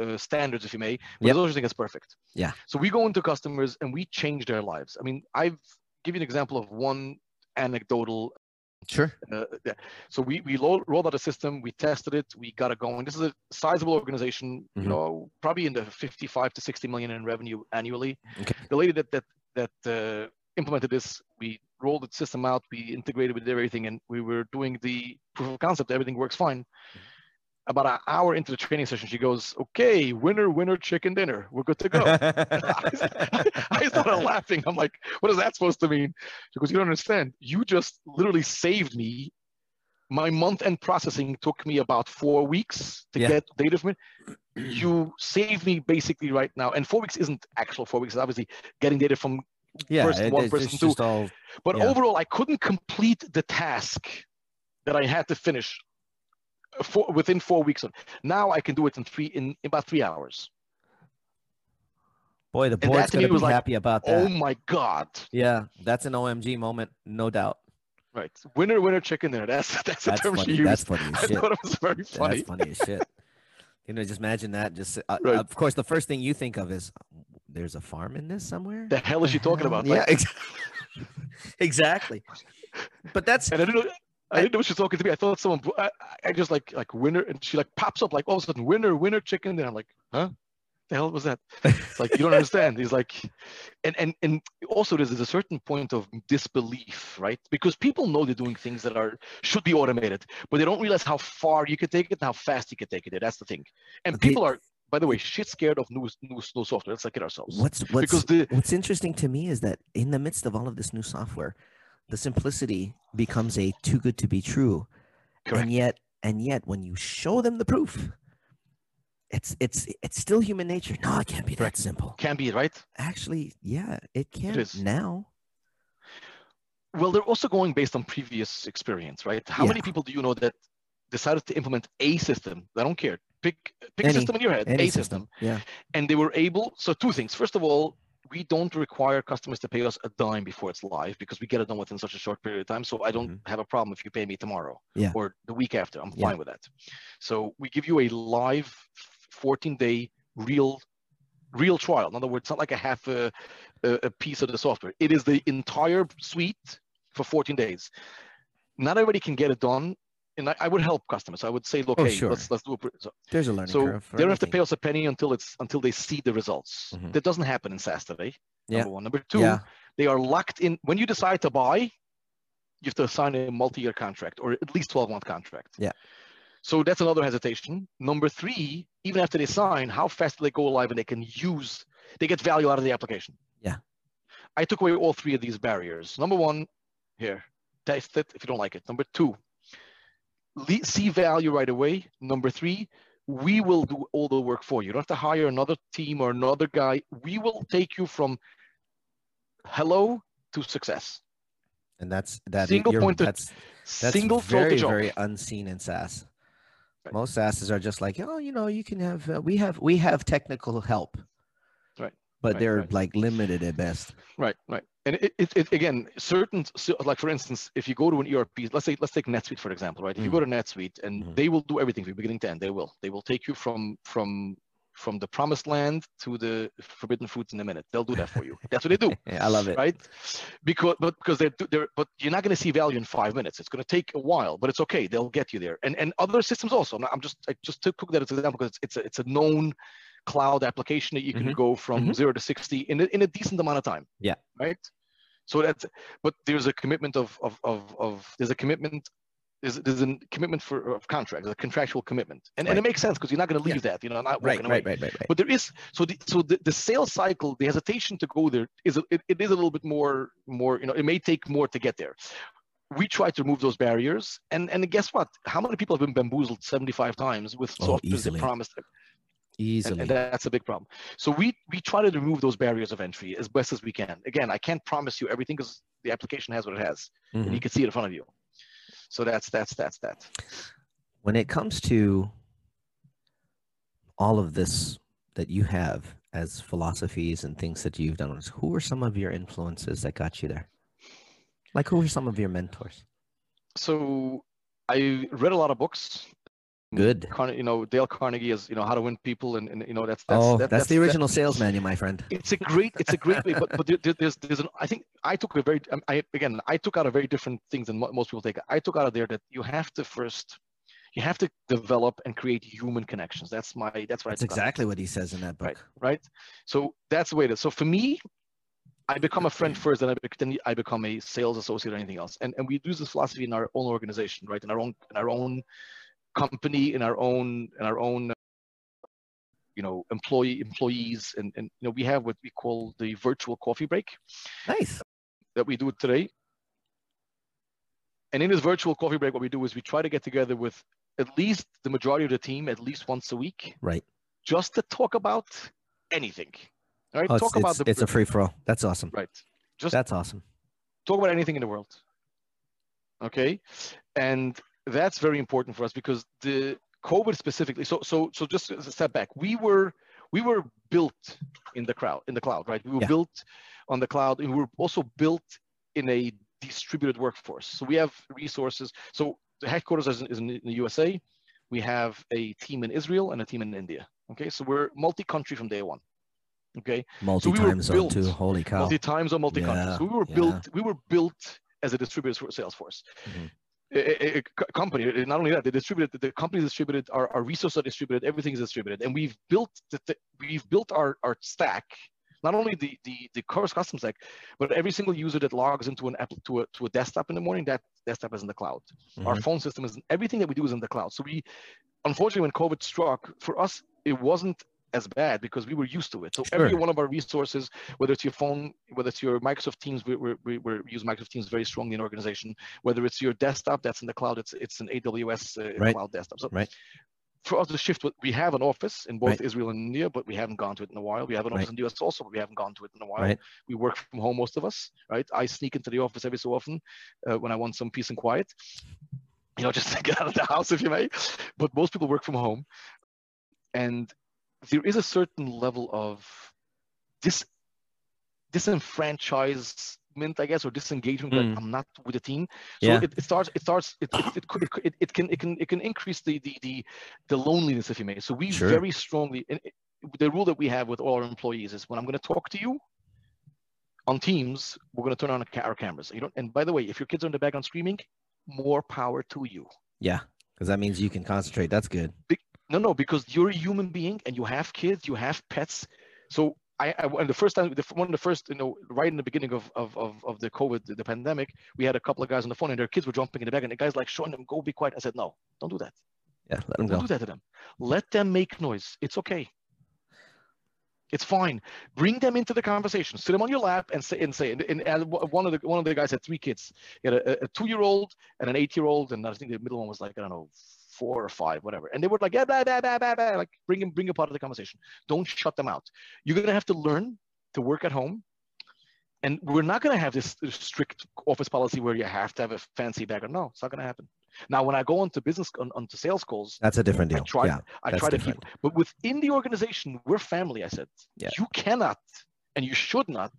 uh, standards, if you may. But Yep. those are things that's perfect. Yeah. So we go into customers and we change their lives. I mean, I've give you an example of one anecdotal Sure. uh, yeah. So we we lo- rolled out a system, we tested it, we got it going. This is a sizable organization, Mhm. you know, probably in the 55 to 60 million in revenue annually. Okay. The lady that that that uh, implemented this, we rolled the system out, we integrated with everything, and we were doing the proof of concept. Everything works fine. Mm-hmm. About an hour into the training session, she goes, "Okay, winner, winner, chicken dinner. We're good to go." I started laughing. I'm like, what is that supposed to mean? She goes, you don't understand. You just literally saved me. My month end processing took me about four weeks to Yeah. get data from it. You saved me basically right now. And four weeks isn't actual four weeks. It's obviously getting data from, yeah. Person it- one, person two. all. but Yeah. overall, I couldn't complete the task that I had to finish for, within four weeks. Now I can do it in three, in, in about three hours. Boy, the board's gonna be was like, happy about that. Oh my God. yeah, that's an OMG moment, no doubt. Right. Winner, winner, chicken dinner. That's, that's the That's term she funny. used. That's funny as I thought it was very funny. That's funny as shit. You know, just imagine that. Just uh, Right. of course, the first thing you think of is, there's a farm in this somewhere. The hell is she talking about? Yeah, Like, exactly. But that's and I didn't know. I I- didn't know she was talking to me. I thought someone. I, I just like like winner, and she like pops up like all of a sudden winner, winner, chicken. And I'm like, huh? The hell was that? It's like you don't understand. He's like, and and and also there's, a certain point of disbelief, right? Because people know they're doing things that are should be automated, but they don't realize how far you can take it and how fast you can take it. That's the thing. And Okay. people are, by the way, shit scared of new new, new software. Let's not kid ourselves. what's what's because the what's interesting to me is that in the midst of all of this new software, the simplicity becomes a too good to be true. correct. And yet, and yet, when you show them the proof, it's it's it's still human nature. No, it can't be that simple. can be right. Actually, yeah, it can is. now. Well, they're also going based on previous experience, right? How many people do you know that decided to implement a system? I don't care. Pick pick Any- a system in your head, a system. system. Yeah. and they were able. So two things. First of all, we don't require customers to pay us a dime before it's live because we get it done within such a short period of time. So I don't have a problem if you pay me tomorrow Mm-hmm. Yeah. or the week after. I'm Yeah. fine with that. So we give you a live 14 day real real trial. In other words, it's not like a half a, a, piece of the software. It is the entire suite for 14 days. Not everybody can get it done. And I, I would help customers. I would say, look, Oh, hey, sure. let's let's do it. So, There's a learning so curve. for they don't have to pay us a penny until it's until they see the results. Mhm. That doesn't happen in SaaS today. Yeah. Number one. Number two, Yeah. they are locked in. When you decide to buy, you have to sign a multi-year contract or at least 12-month contract. Yeah. So that's another hesitation. Number three, even after they sign, how fast do they go live and they can use, they get value out of the application. Yeah. I took away all three of these barriers. Number one, here, test it if you don't like it. Number two, le- see value right away. Number three, we will do all the work for you. You don't have to hire another team or another guy. We will take you from hello to success. And that's that. Single point That's that's Single very very unseen in SaaS. Right. Most SaaSes are just like, oh, you know, you can have uh, we have we have technical help. Right, But right, they're right. like limited at best. Right, right. And it, it, it again, certain, so like for instance, if you go to an ERP, let's say, let's take NetSuite for example, right? If you Mm. go to NetSuite and Mhm. they will do everything from beginning to end, they will. They will take you from from from the promised land to the forbidden fruits in a minute. They'll do that for you. That's what they do, Yeah, I love it. right? Because but because they're they're but you're not going to see value in five minutes. It's going to take a while, but it's okay. They'll get you there. And and other systems also. I'm just I just took that as an example because it's it's a, it's a known cloud application that you can Mhm. go from Mhm. zero to sixty in a, in a decent amount of time. Yeah. Right. So that's but there's a commitment of of of, of there's a commitment there's, there's a commitment for of contract, a contractual commitment, and, and it makes sense because you're not going to leave that, you know, not Right, walking away. right, right, right, right. But there is so the so the, the sales cycle, the hesitation to go there is a, it, it is a little bit more more you know it may take more to get there. We try to remove those barriers, and and guess what? How many people have been bamboozled 75 times with Oh, software that easily. promised them? And, Easily. and that's a big problem. So we we try to remove those barriers of entry as best as we can. Again, I can't promise you everything because the application has what it has, Mhm. and you can see it in front of you. So that's that's that's that. when it comes to all of this that you have as philosophies and things that you've done, who are some of your influences that got you there? Like, who are some of your mentors? So I read a lot of books. Good. Carne- you know, Dale Carnegie is, you know, how to win people, and, and you know, that's that's oh, that- that's, the that- original sales manual, my friend. it's a great, it's a great way, but but there, there- there's there's an. I think I took a very, um, I again, I took out a very different things than most people take. I took out of there that you have to first, you have to develop and create human connections. That's my, that's what That's I took out of it, exactly what he says in that book. Right. right. So that's the way it is. So for me, I become a friend first, then I, then I become a sales associate or anything else. And and we use this philosophy in our own organization, right? In our own in our own company, in our own in our own you know employee employees and and you know we have what we call the virtual coffee break Nice. that we do today and in this virtual coffee break what we do is we try to get together with at least the majority of the team at least once a week Right. just to talk about anything all right Oh, it's, talk about it's, the it's a free for all. That's awesome. right just That's awesome. talk about anything in the world. Okay, and that's very important for us because the COVID specifically. So so so just as a step back, we were we were built in the crowd in the cloud, right? We were Yeah. built on the cloud, and we were also built in a distributed workforce. So we have resources. So the headquarters is in, is in the USA. We have a team in Israel and a team in India. Okay, so we're multi-country from day one. Okay, Multi were time zone, built too. Holy cow. multi times or multi countries. Yeah, So we were yeah. built. We were built as a distributed for Salesforce. Mhm. A, a- a company. uh, Not only that, they distributed. The company distributed. Our, our resources are distributed. Everything is distributed, and we've built. The, the, we've built our our stack. Not only the the the Chorus custom stack, but every single user that logs into an app to a to a desktop in the morning, that desktop is in the cloud. Our Mhm. phone system is everything that we do is in the cloud. So we, unfortunately, when COVID struck, for us, it wasn't as bad because we were used to it. So every one of our resources, whether it's your phone, whether it's your Microsoft Teams, we, we, we, use Microsoft Teams very strongly in organization. Whether it's your desktop, that's in the cloud. It's it's an AWS uh, Right. cloud desktop. So Right. for us to shift, what we have an office in both Right. Israel and India, but we haven't gone to it in a while. We have an office in the US also, but we haven't gone to it in a while. We work from home, most of us, right? I sneak into the office every so often uh, when I want some peace and quiet, you know, just to get out of the house, if you may. But most people work from home. And there is a certain level of dis disenfranchisement, I guess, or disengagement. Mm. Like I'm not with the team. So Yeah. it, it starts. It starts. It, it, it, it, it, it can it can it can increase the the the, the loneliness, if you may. So we Sure. very strongly. And it- the rule that we have with all our employees is when I'm going to talk to you on Teams, we're going to turn on our, cameras. You don't. And by the way, if your kids are in the background screaming, more power to you. Yeah. Because that means you can concentrate. That's good. No, no, because you're a human being and you have kids, you have pets. So I, I and the first time, the, one of the first, you know, right in the beginning of, of, of, of the COVID, the, the pandemic, we had a couple of guys on the phone and their kids were jumping in the back and the guy's like showing them, go be quiet. I said, no, don't do that. Yeah. Let them Don't go. do that to them. Let them make noise. It's okay. It's fine. Bring them into the conversation. Sit them on your lap and say and say. And, and, and one of the one of the guys had three kids. He had a, a two-year-old and an eight-year-old, and I think the middle one was like I don't know four or five, whatever. And they were like, yeah, blah, blah, blah, blah, blah. like bring them, bring a part of the conversation. Don't shut them out. You're gonna have to learn to work at home. And we're not gonna have this strict office policy where you have to have a fancy background. No, it's not gonna happen. Now, when I go onto business on, onto sales calls, That's a different deal. I try, yeah. I try to keep, but within the organization, we're family. I said, Yeah. you cannot and you should not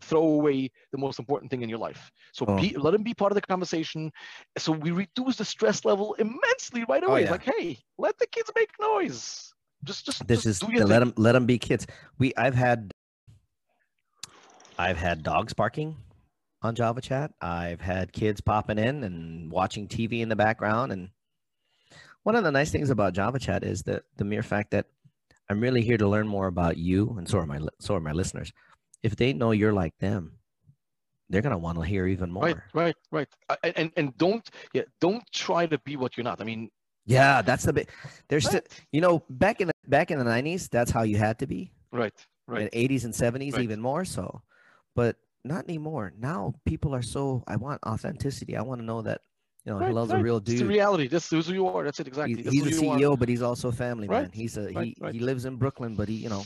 throw away the most important thing in your life. So Oh. be, let them be part of the conversation. So we reduce the stress level immensely right oh, away. Oh, yeah. Like, hey, let the kids make noise. Just, just, This just is let them let them be kids. We I've had I've had dogs barking on Java Chat. I've had kids popping in and watching TV in the background. And one of the nice things about Java Chat is that the mere fact that I'm really here to learn more about you, and so are my so are my listeners. If they know you're like them, they're gonna want to hear even more. Right, right, right. And and, don't yeah, don't try to be what you're not. I mean, Yeah, that's the bit. There's, Right. sti- you know, back in the back in the '90s, that's how you had to be. right, right. In '80s and '70s, Right. even more so. But not anymore. Now people are so. I want authenticity. I want to know that you know right, loves right. a real dude. It's the reality. This is who you are. That's it exactly. He's, he's a. CEO, but he's also a family man. He's a he. He lives in Brooklyn, but he, you know,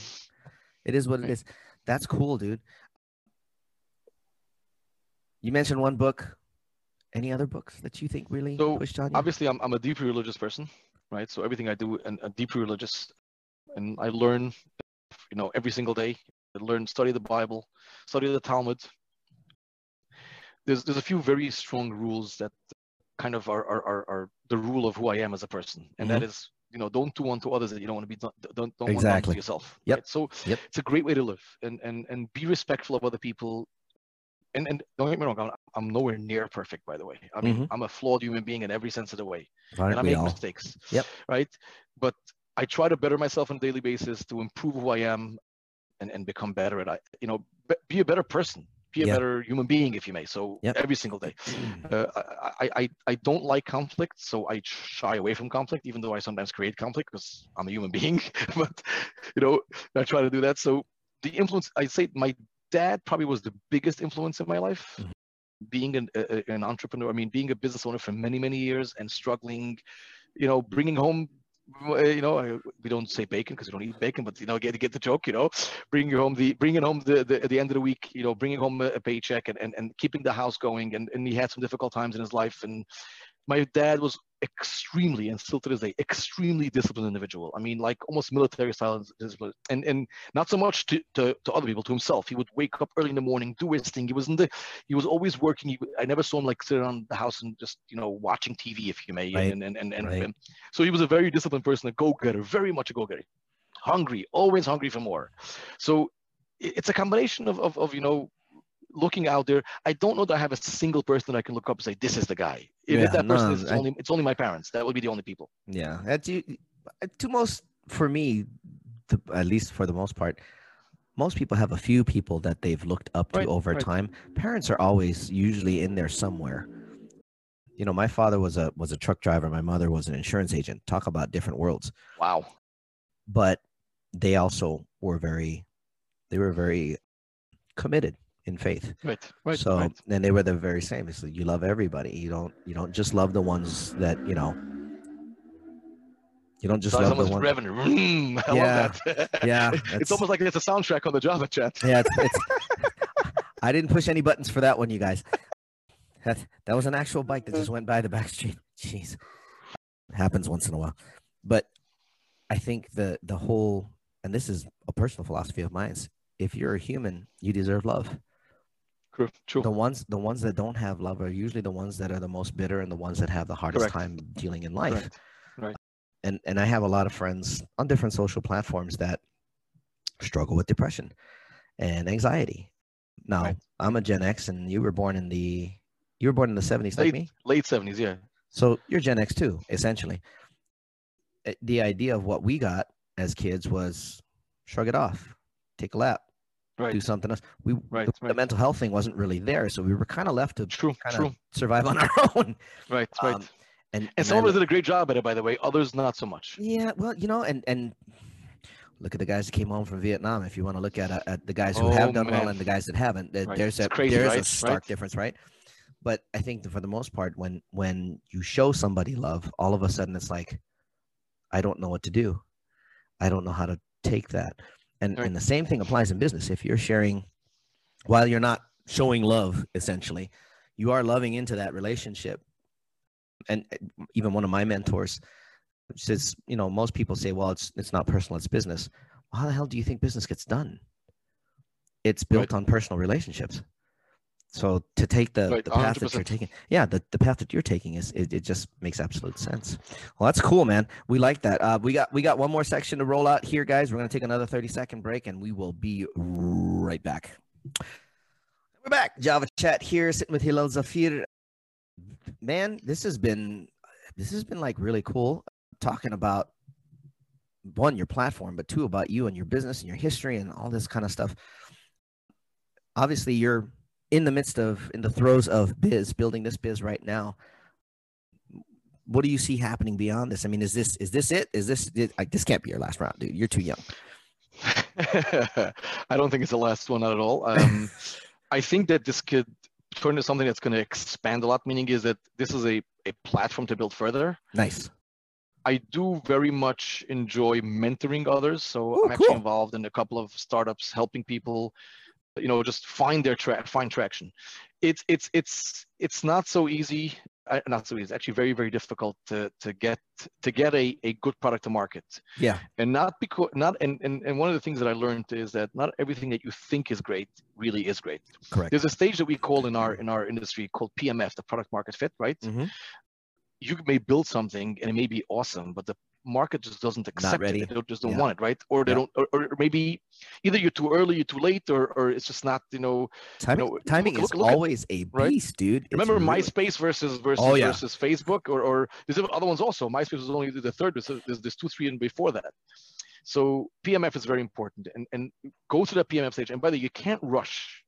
it is what it is. That's cool, dude. You mentioned one book. Any other books that you think really So, pushed on you? Obviously, I'm I'm a deeply religious person, right? So everything I do, and uh, deeply religious, and I learn, you know, every single day. I learn, study the Bible, study the Talmud. There's there's a few very strong rules that kind of are are are, are the rule of who I am as a person, and that is you know don't do unto others that you don't want to be done don't don't want Exactly. to yourself. Yep. right? So Yep. it's a great way to live, and and and be respectful of other people. And and don't get me wrong, I'm, I'm nowhere near perfect, by the way. I mean, Mhm. I'm a flawed human being in every sense of the way Aren't and I make all? mistakes. Yep. Right. But I try to better myself on a daily basis to improve who I am and, and become better at I you know be a better person, be a Yeah. better human being if you may. So Yep. every single day. Uh, I, I, I don't like conflict, so I shy away from conflict, even though I sometimes create conflict because I'm a human being. but you know, I try to do that. So the influence I'd say my dad probably was the biggest influence in my life. Mhm. Being an, a, an entrepreneur, I mean, being a business owner for many, many years and struggling, you know, bringing home, Eh, you know, we don't say bacon because we don't eat bacon, but you know, get get the joke, you know, bringing home the bringing home the, the the end of the week, you know, bringing home a, a paycheck and, and and keeping the house going, and and he had some difficult times in his life, and my dad was extremely and still to this day extremely disciplined individual. I mean like almost military style discipline. And and not so much to, to, to other people to himself. He would wake up early in the morning do his thing. He was in the he was always working. He, i never saw him like sit around the house and just you know watching tv if you may Right. and and and, and, Right. and so he was a very disciplined person a go-getter very much a go-getter. Hungry always hungry for more. So it's a combination of, of, of you know looking out there i don't know that i have a single person that i can look up and say this is the guy if Yeah, it's that person no, is, it's I- only it's only my parents that would be the only people Yeah, that's you. To most, for me, the, at least for the most part, most people have a few people that they've looked up to Right, over right. time. Parents are always usually in there somewhere. You know, my father was a was a truck driver. My mother was an insurance agent. Talk about different worlds. wow But they also were very, they were very committed in faith. right right so right. and they were the very same. It's like you love everybody. You don't you don't just love the ones that you know. You don't just So love the ones. revenue Mm, I Yeah, love that yeah, it's almost like it's a soundtrack on the java chat Yeah, it's, it's I didn't push any buttons for that one, you guys. That that was an actual bike that just went by the back street. Jeez, happens once in a while. But I think the the whole, and this is a personal philosophy of mine. If you're a human, you deserve love. True, true. The ones the ones that don't have love are usually the ones that are the most bitter and the ones that have the hardest Correct. time dealing in life. Right, right. And and I have a lot of friends on different social platforms that struggle with depression and anxiety. Now, Right. I'm a Gen X and you were born in the you were born in the 70s like Late- me. Late 70s, yeah. So you're Gen X too, essentially. Uh, The idea of what we got as kids was shrug it off, take a lap, Right, do something else. We right, the, the mental health thing wasn't really there, so we were kind of left to True, kind true. of survive on our own. Right, right. Um, and and and some of us did a great job at it, by the way. Others not so much. yeah, well, you know, and and look at the guys that came home from Vietnam. If you want to look at uh, at the guys who Oh, have done well and the guys that haven't, Right. there's a crazy, there's a stark Right. difference, right? But I think that for the most part, when when you show somebody love, all of a sudden it's like, I don't know what to do. I don't know how to take that. And Right. and the same thing applies in business. If you're sharing, while you're not showing love, essentially, you are loving into that relationship. And uh, even one of my mentors says, you know, most people say, well, it's it's not personal, it's business. Well, how the hell do you think business gets done? It's built Right. on personal relationships. So to take the, Right, the path that you're taking, yeah, the, the path that you're taking is it, it just makes absolute sense. Well, that's cool, man. We like that. Uh, we got we got one more section to roll out here, guys. We're gonna take another 30 second break and we will be right back. We're back. Java chat here, sitting with Hillel Zafir. Man, this has been this has been like really cool talking about one your platform, but two about you and your business and your history and all this kind of stuff. Obviously, you're in the midst of in the throes of biz building this biz right now what do you see happening beyond this? I mean is this is this it? Is this like this can't be your last round dude. You're too young. I don't think it's the last one at all. Um, i think that this could turn into something that's going to expand a lot meaning is that this is a, a platform to build further. Nice. I do very much enjoy mentoring others. So Ooh, I'm actually cool. involved in a couple of startups, helping people, you know, just find their track, find traction. It's it's it's it's not so easy. Uh, not so easy. It's actually very very difficult to to get to get a, a good product to market. yeah And not because not and, and and one of the things that I learned is that not everything that you think is great really is great. correct There's a stage that we call in our in our industry called PMF, the product market fit, right? Mhm. you may build something and it may be awesome, but the market just doesn't accept it. They just don't Yeah. want it, right? Or they Yeah. don't, or, or maybe either you're too early, you're too late, or or it's just not, you know. timing, know, timing look- is look at- always a right? beast dude It's Remember really- MySpace versus versus Oh, yeah. versus Facebook, or or there's other ones also. MySpace was only the third. There's there's, there's two, three, and before that. So PMF is very important, and and go to the PMF stage. And by the way, you can't rush.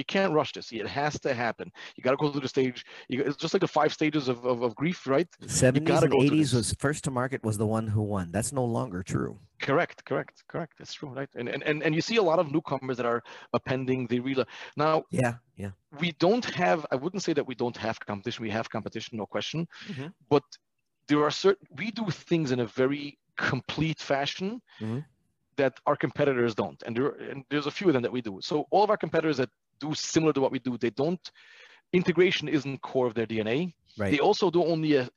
You can't rush this. It has to happen. You got to go through the stage. You, it's just like the five stages of, of, of grief, right? 70s gotta and 80s was first to market was the one who won that's no longer true Correct, correct, correct. That's true, right? And and and, and you see a lot of newcomers that are appending. the realize now yeah yeah we don't have. I wouldn't say that we don't have competition. We have competition, no question. Mhm. But there are certain. We do things in a very complete fashion Mhm. that our competitors don't, and there and there's a few of them that we do. So all of our competitors that do similar to what we do, they don't. Integration isn't core of their DNA. right They also do only a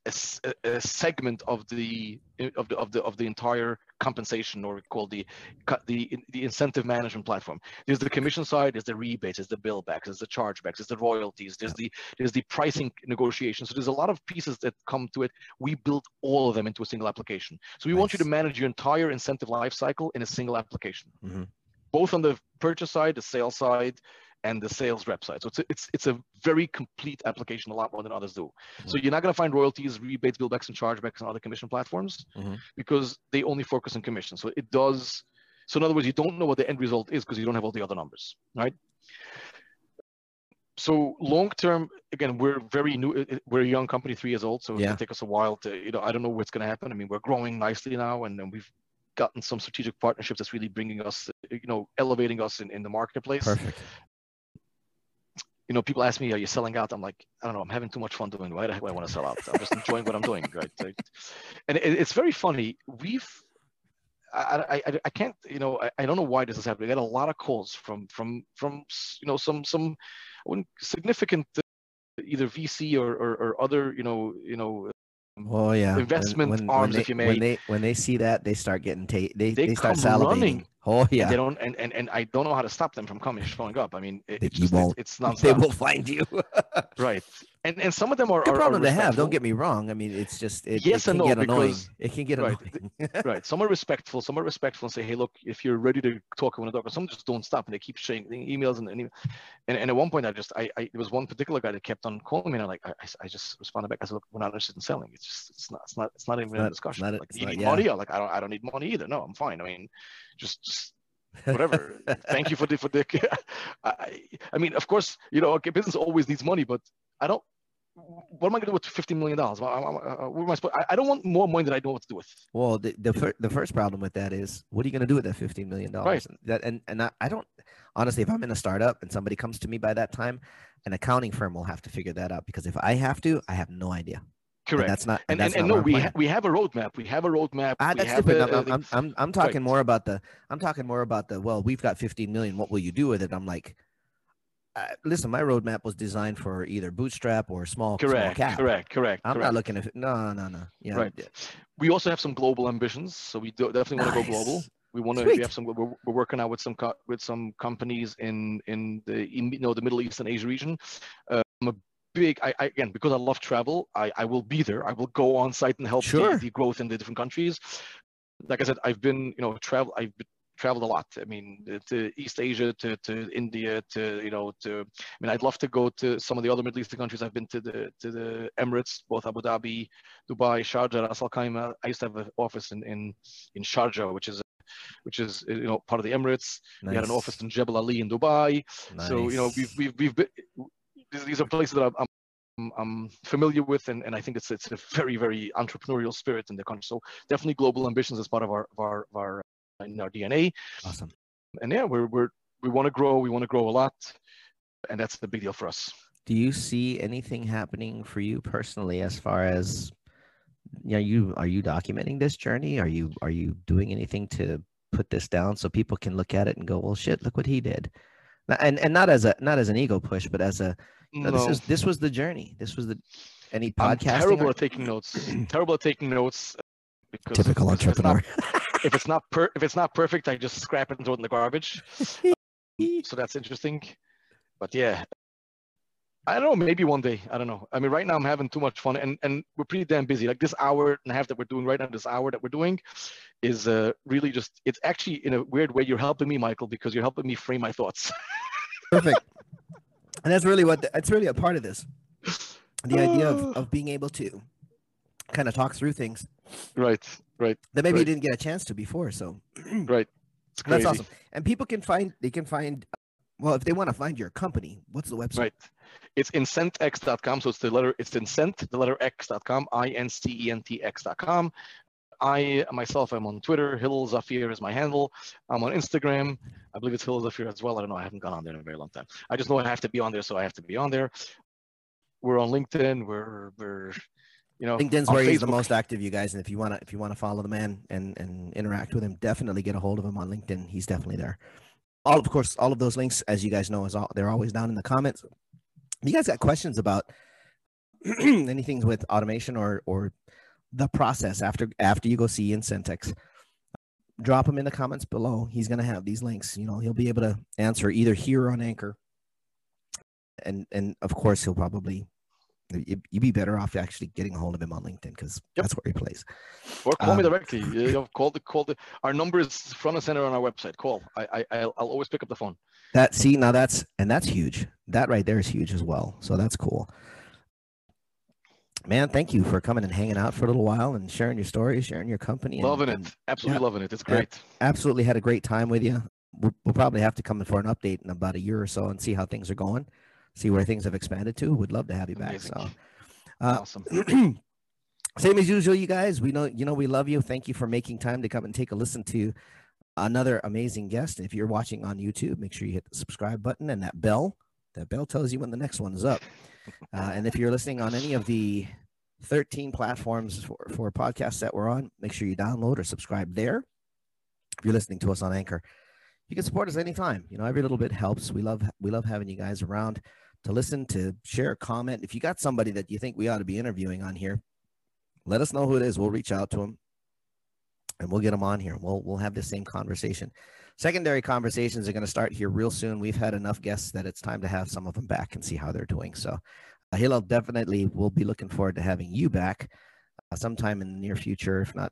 segment of the of the of the of the entire compensation, or called the cut the the incentive management platform. There's the commission side, there's the rebates, there's the bill backs, there's the chargebacks, there's the royalties, there's the there's the pricing negotiation. So there's a lot of pieces that come to it. We build all of them into a single application. So we want you to manage your entire incentive life cycle in a single application, Mhm. both on the purchase side, the sales side, and the sales rep side. So it's a, it's it's a very complete application, a lot more than others do. Mm-hmm. So you're not going to find royalties, rebates, billbacks, and chargebacks on other commission platforms Mhm. because they only focus on commission. So it does. So in other words, you don't know what the end result is because you don't have all the other numbers, right? So long term, again, we're very new. it- it- We're a young company, three years old, so it's Yeah. gonna take us a while to, you know, I don't know what's gonna happen. I mean, we're growing nicely now, and then we've gotten some strategic partnerships that's really bringing us, uh, you know, elevating us in, in the marketplace perfect you know, people ask me, "Are you selling out?" I'm like, I don't know. I'm having too much fun doing. Why the heck I want to sell out? I'm just enjoying what I'm doing, right? And it, it's very funny. We've, I, I, I, can't, you know, I, I don't know why this is happening. I got a lot of calls from, from, from, you know, some, some, significant, either VC or, or, or other, you know, you know, Oh yeah, investment when, when arms, they, if you When they when they see that, they start getting ta- they, They they start salivating. running. Oh yeah, they don't, and, and, and I don't know how to stop them from coming, showing up. I mean, it, it's just, it's, it's not they will find you. right. And, and some of them are, Good problem are to have. Don't get me wrong. I mean, it's just it, Yes it and can no, get annoying. because- It can get right, annoying. right. Some are respectful. Some are respectful and say, "Hey, look, if you're ready to talk, I want to talk." But some just don't stop and they keep sharing emails and, and and and at one point, I just I, I there was one particular guy that kept on calling me, and I'm like, I, I- I just responded back. I said, "Look, we're not interested in selling. It's just it's not it's not it's not even a not- discussion. not- like, you not- need yeah. money? I'm like, I don't I don't need money either. No, I'm fine. I mean, just just whatever. Thank you for the for the. I, I mean, of course, you know, okay, business always needs money, but I don't. What am I going to do with fifteen million dollars? What am I supposed? I, don't want more money than I know what to do with. Well, the the, fir- the first problem with that is, what are you going to do with that fifteen million dollars? Right. That and and I, I don't honestly, if I'm in a startup and somebody comes to me by that time, an accounting firm will have to figure that out because if I have to, I have no idea. And Correct. that's not. and, that's and, and no, we ha- we have a roadmap. We have a roadmap. Ah, we that's have different. a- I'm, I'm, I'm, I'm talking Right. more about the. I'm talking more about the. Well, we've got 15 million. What will you do with it? I'm like, uh, listen, my roadmap was designed for either bootstrap or small, small correct, cap. correct, correct. I'm correct. not looking at. No, no, no. Yeah. Right. We also have some global ambitions, so we do, definitely want to go global. We want to. We have some. We're, we're working out with some co- with some companies in in the in, you know the Middle East and Asia region. Uh, I'm a big. I, I again because I love travel. I I will be there. I will go on site and help Sure. the, the growth in the different countries. Like I said, I've been you know travel. I've been, traveled a lot. I mean, to East Asia, to, to India, to you know, to I mean, I'd love to go to some of the other Middle Eastern countries. I've been to the to the Emirates, both Abu Dhabi, Dubai, Sharjah, Ras Al Khaimah. I used to have an office in in in Sharjah, which is which is you know part of the Emirates. Nice. We had an office in Jebel Ali in Dubai. So you know we've we've we've been, these, are places that I'm, I'm, I'm familiar with, and, and I think it's it's a very very entrepreneurial spirit in the country. So definitely global ambitions as part of our of our, of our in our DNA. awesome. And yeah, we're we're we want to grow. We want to grow a lot, and that's the big deal for us. Do you see anything happening for you personally as far as you know, you are you documenting this journey? Are you are you doing anything to put this down so people can look at it and go, well, shit, look what he did, and and not as a not as an ego push, but as a no, this is this was the journey. This was the any I'm terrible or- at taking notes. terrible at taking notes. Because Typical it's not- entrepreneur. if it's not per if it's not perfect, I just scrap it and throw it in the garbage. so that's interesting. But yeah, I don't know. Maybe one day. I don't know. I mean, right now I'm having too much fun, and and we're pretty damn busy. Like this hour and a half that we're doing right now, this hour that we're doing, is uh, really just. It's actually in a weird way. You're helping me, Michael, because you're helping me frame my thoughts. Perfect. and that's really what the, that's really a part of this. The idea of, of being able to kind of talk through things right. Right. that maybe you Right. didn't get a chance to before. So Right. That's awesome. And people can find they can find well if they want to find your company, what's the website? Right. It's incentx.com. So it's the letter, it's incent, the letter x.com, I N C E N T X.com. I myself, I'm on Twitter. Hillel Zafir is my handle. I'm on Instagram. I believe it's Hillel Zafir as well. I don't know. I haven't gone on there in a very long time. I just know I have to be on there, so I have to be on there. We're on LinkedIn. We're, we're you know, LinkedIn's on where he's the most active, you guys. And if you want to if you want to follow the man and and interact with him, definitely get a hold of him on LinkedIn. He's definitely there. All of course, all of those links, as you guys know, is all they're always down in the comments. If you guys got questions about anything with automation or or the process after after you go see Incentx, drop them in the comments below. He's gonna have these links. You know, he'll be able to answer either here or on Anchor, and and of course he'll probably you'd be better off actually getting a hold of him on LinkedIn because Yep. that's where he plays. or call me um, directly. You know, call the call the. Our number is front and center on our website. Call. I I I'll, I'll always pick up the phone. That see now that's and that's huge. That right there is huge as well. So that's cool. Man, thank you for coming and hanging out for a little while and sharing your stories, sharing your company. Loving and it. Absolutely loving it. It's great. Absolutely had a great time with you. We'll, we'll probably have to come in for an update in about a year or so and see how things are going, see where things have expanded to. Would love to have you back. Amazing. So, uh, awesome. same as usual, you guys. We know you know we love you. Thank you for making time to come and take a listen to another amazing guest. If you're watching on YouTube, make sure you hit the subscribe button and that bell. That bell tells you when the next one is up. Uh, and if you're listening on any of the 13 platforms for, for podcasts that we're on, make sure you download or subscribe there. If you're listening to us on Anchor, you can support us anytime. You know, every little bit helps. We love we love having you guys around to listen, to share, a comment. If you got somebody that you think we ought to be interviewing on here, let us know who it is. We'll reach out to them and we'll get them on here. We'll we'll have the same conversation. Secondary conversations are going to start here real soon. We've had enough guests that it's time to have some of them back and see how they're doing. So, uh, Hillel definitely will be looking forward to having you back uh, sometime in the near future, if not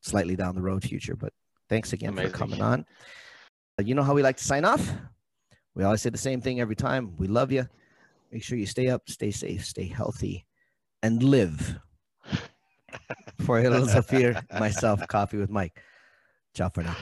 slightly down the road future. But thanks again Amazing. for coming on. Uh, you know how we like to sign off? We always say the same thing every time. We love you. Make sure you stay up, stay safe, stay healthy, and live. For Hillel Zafir, myself, Coffee with Mike. Ciao for now.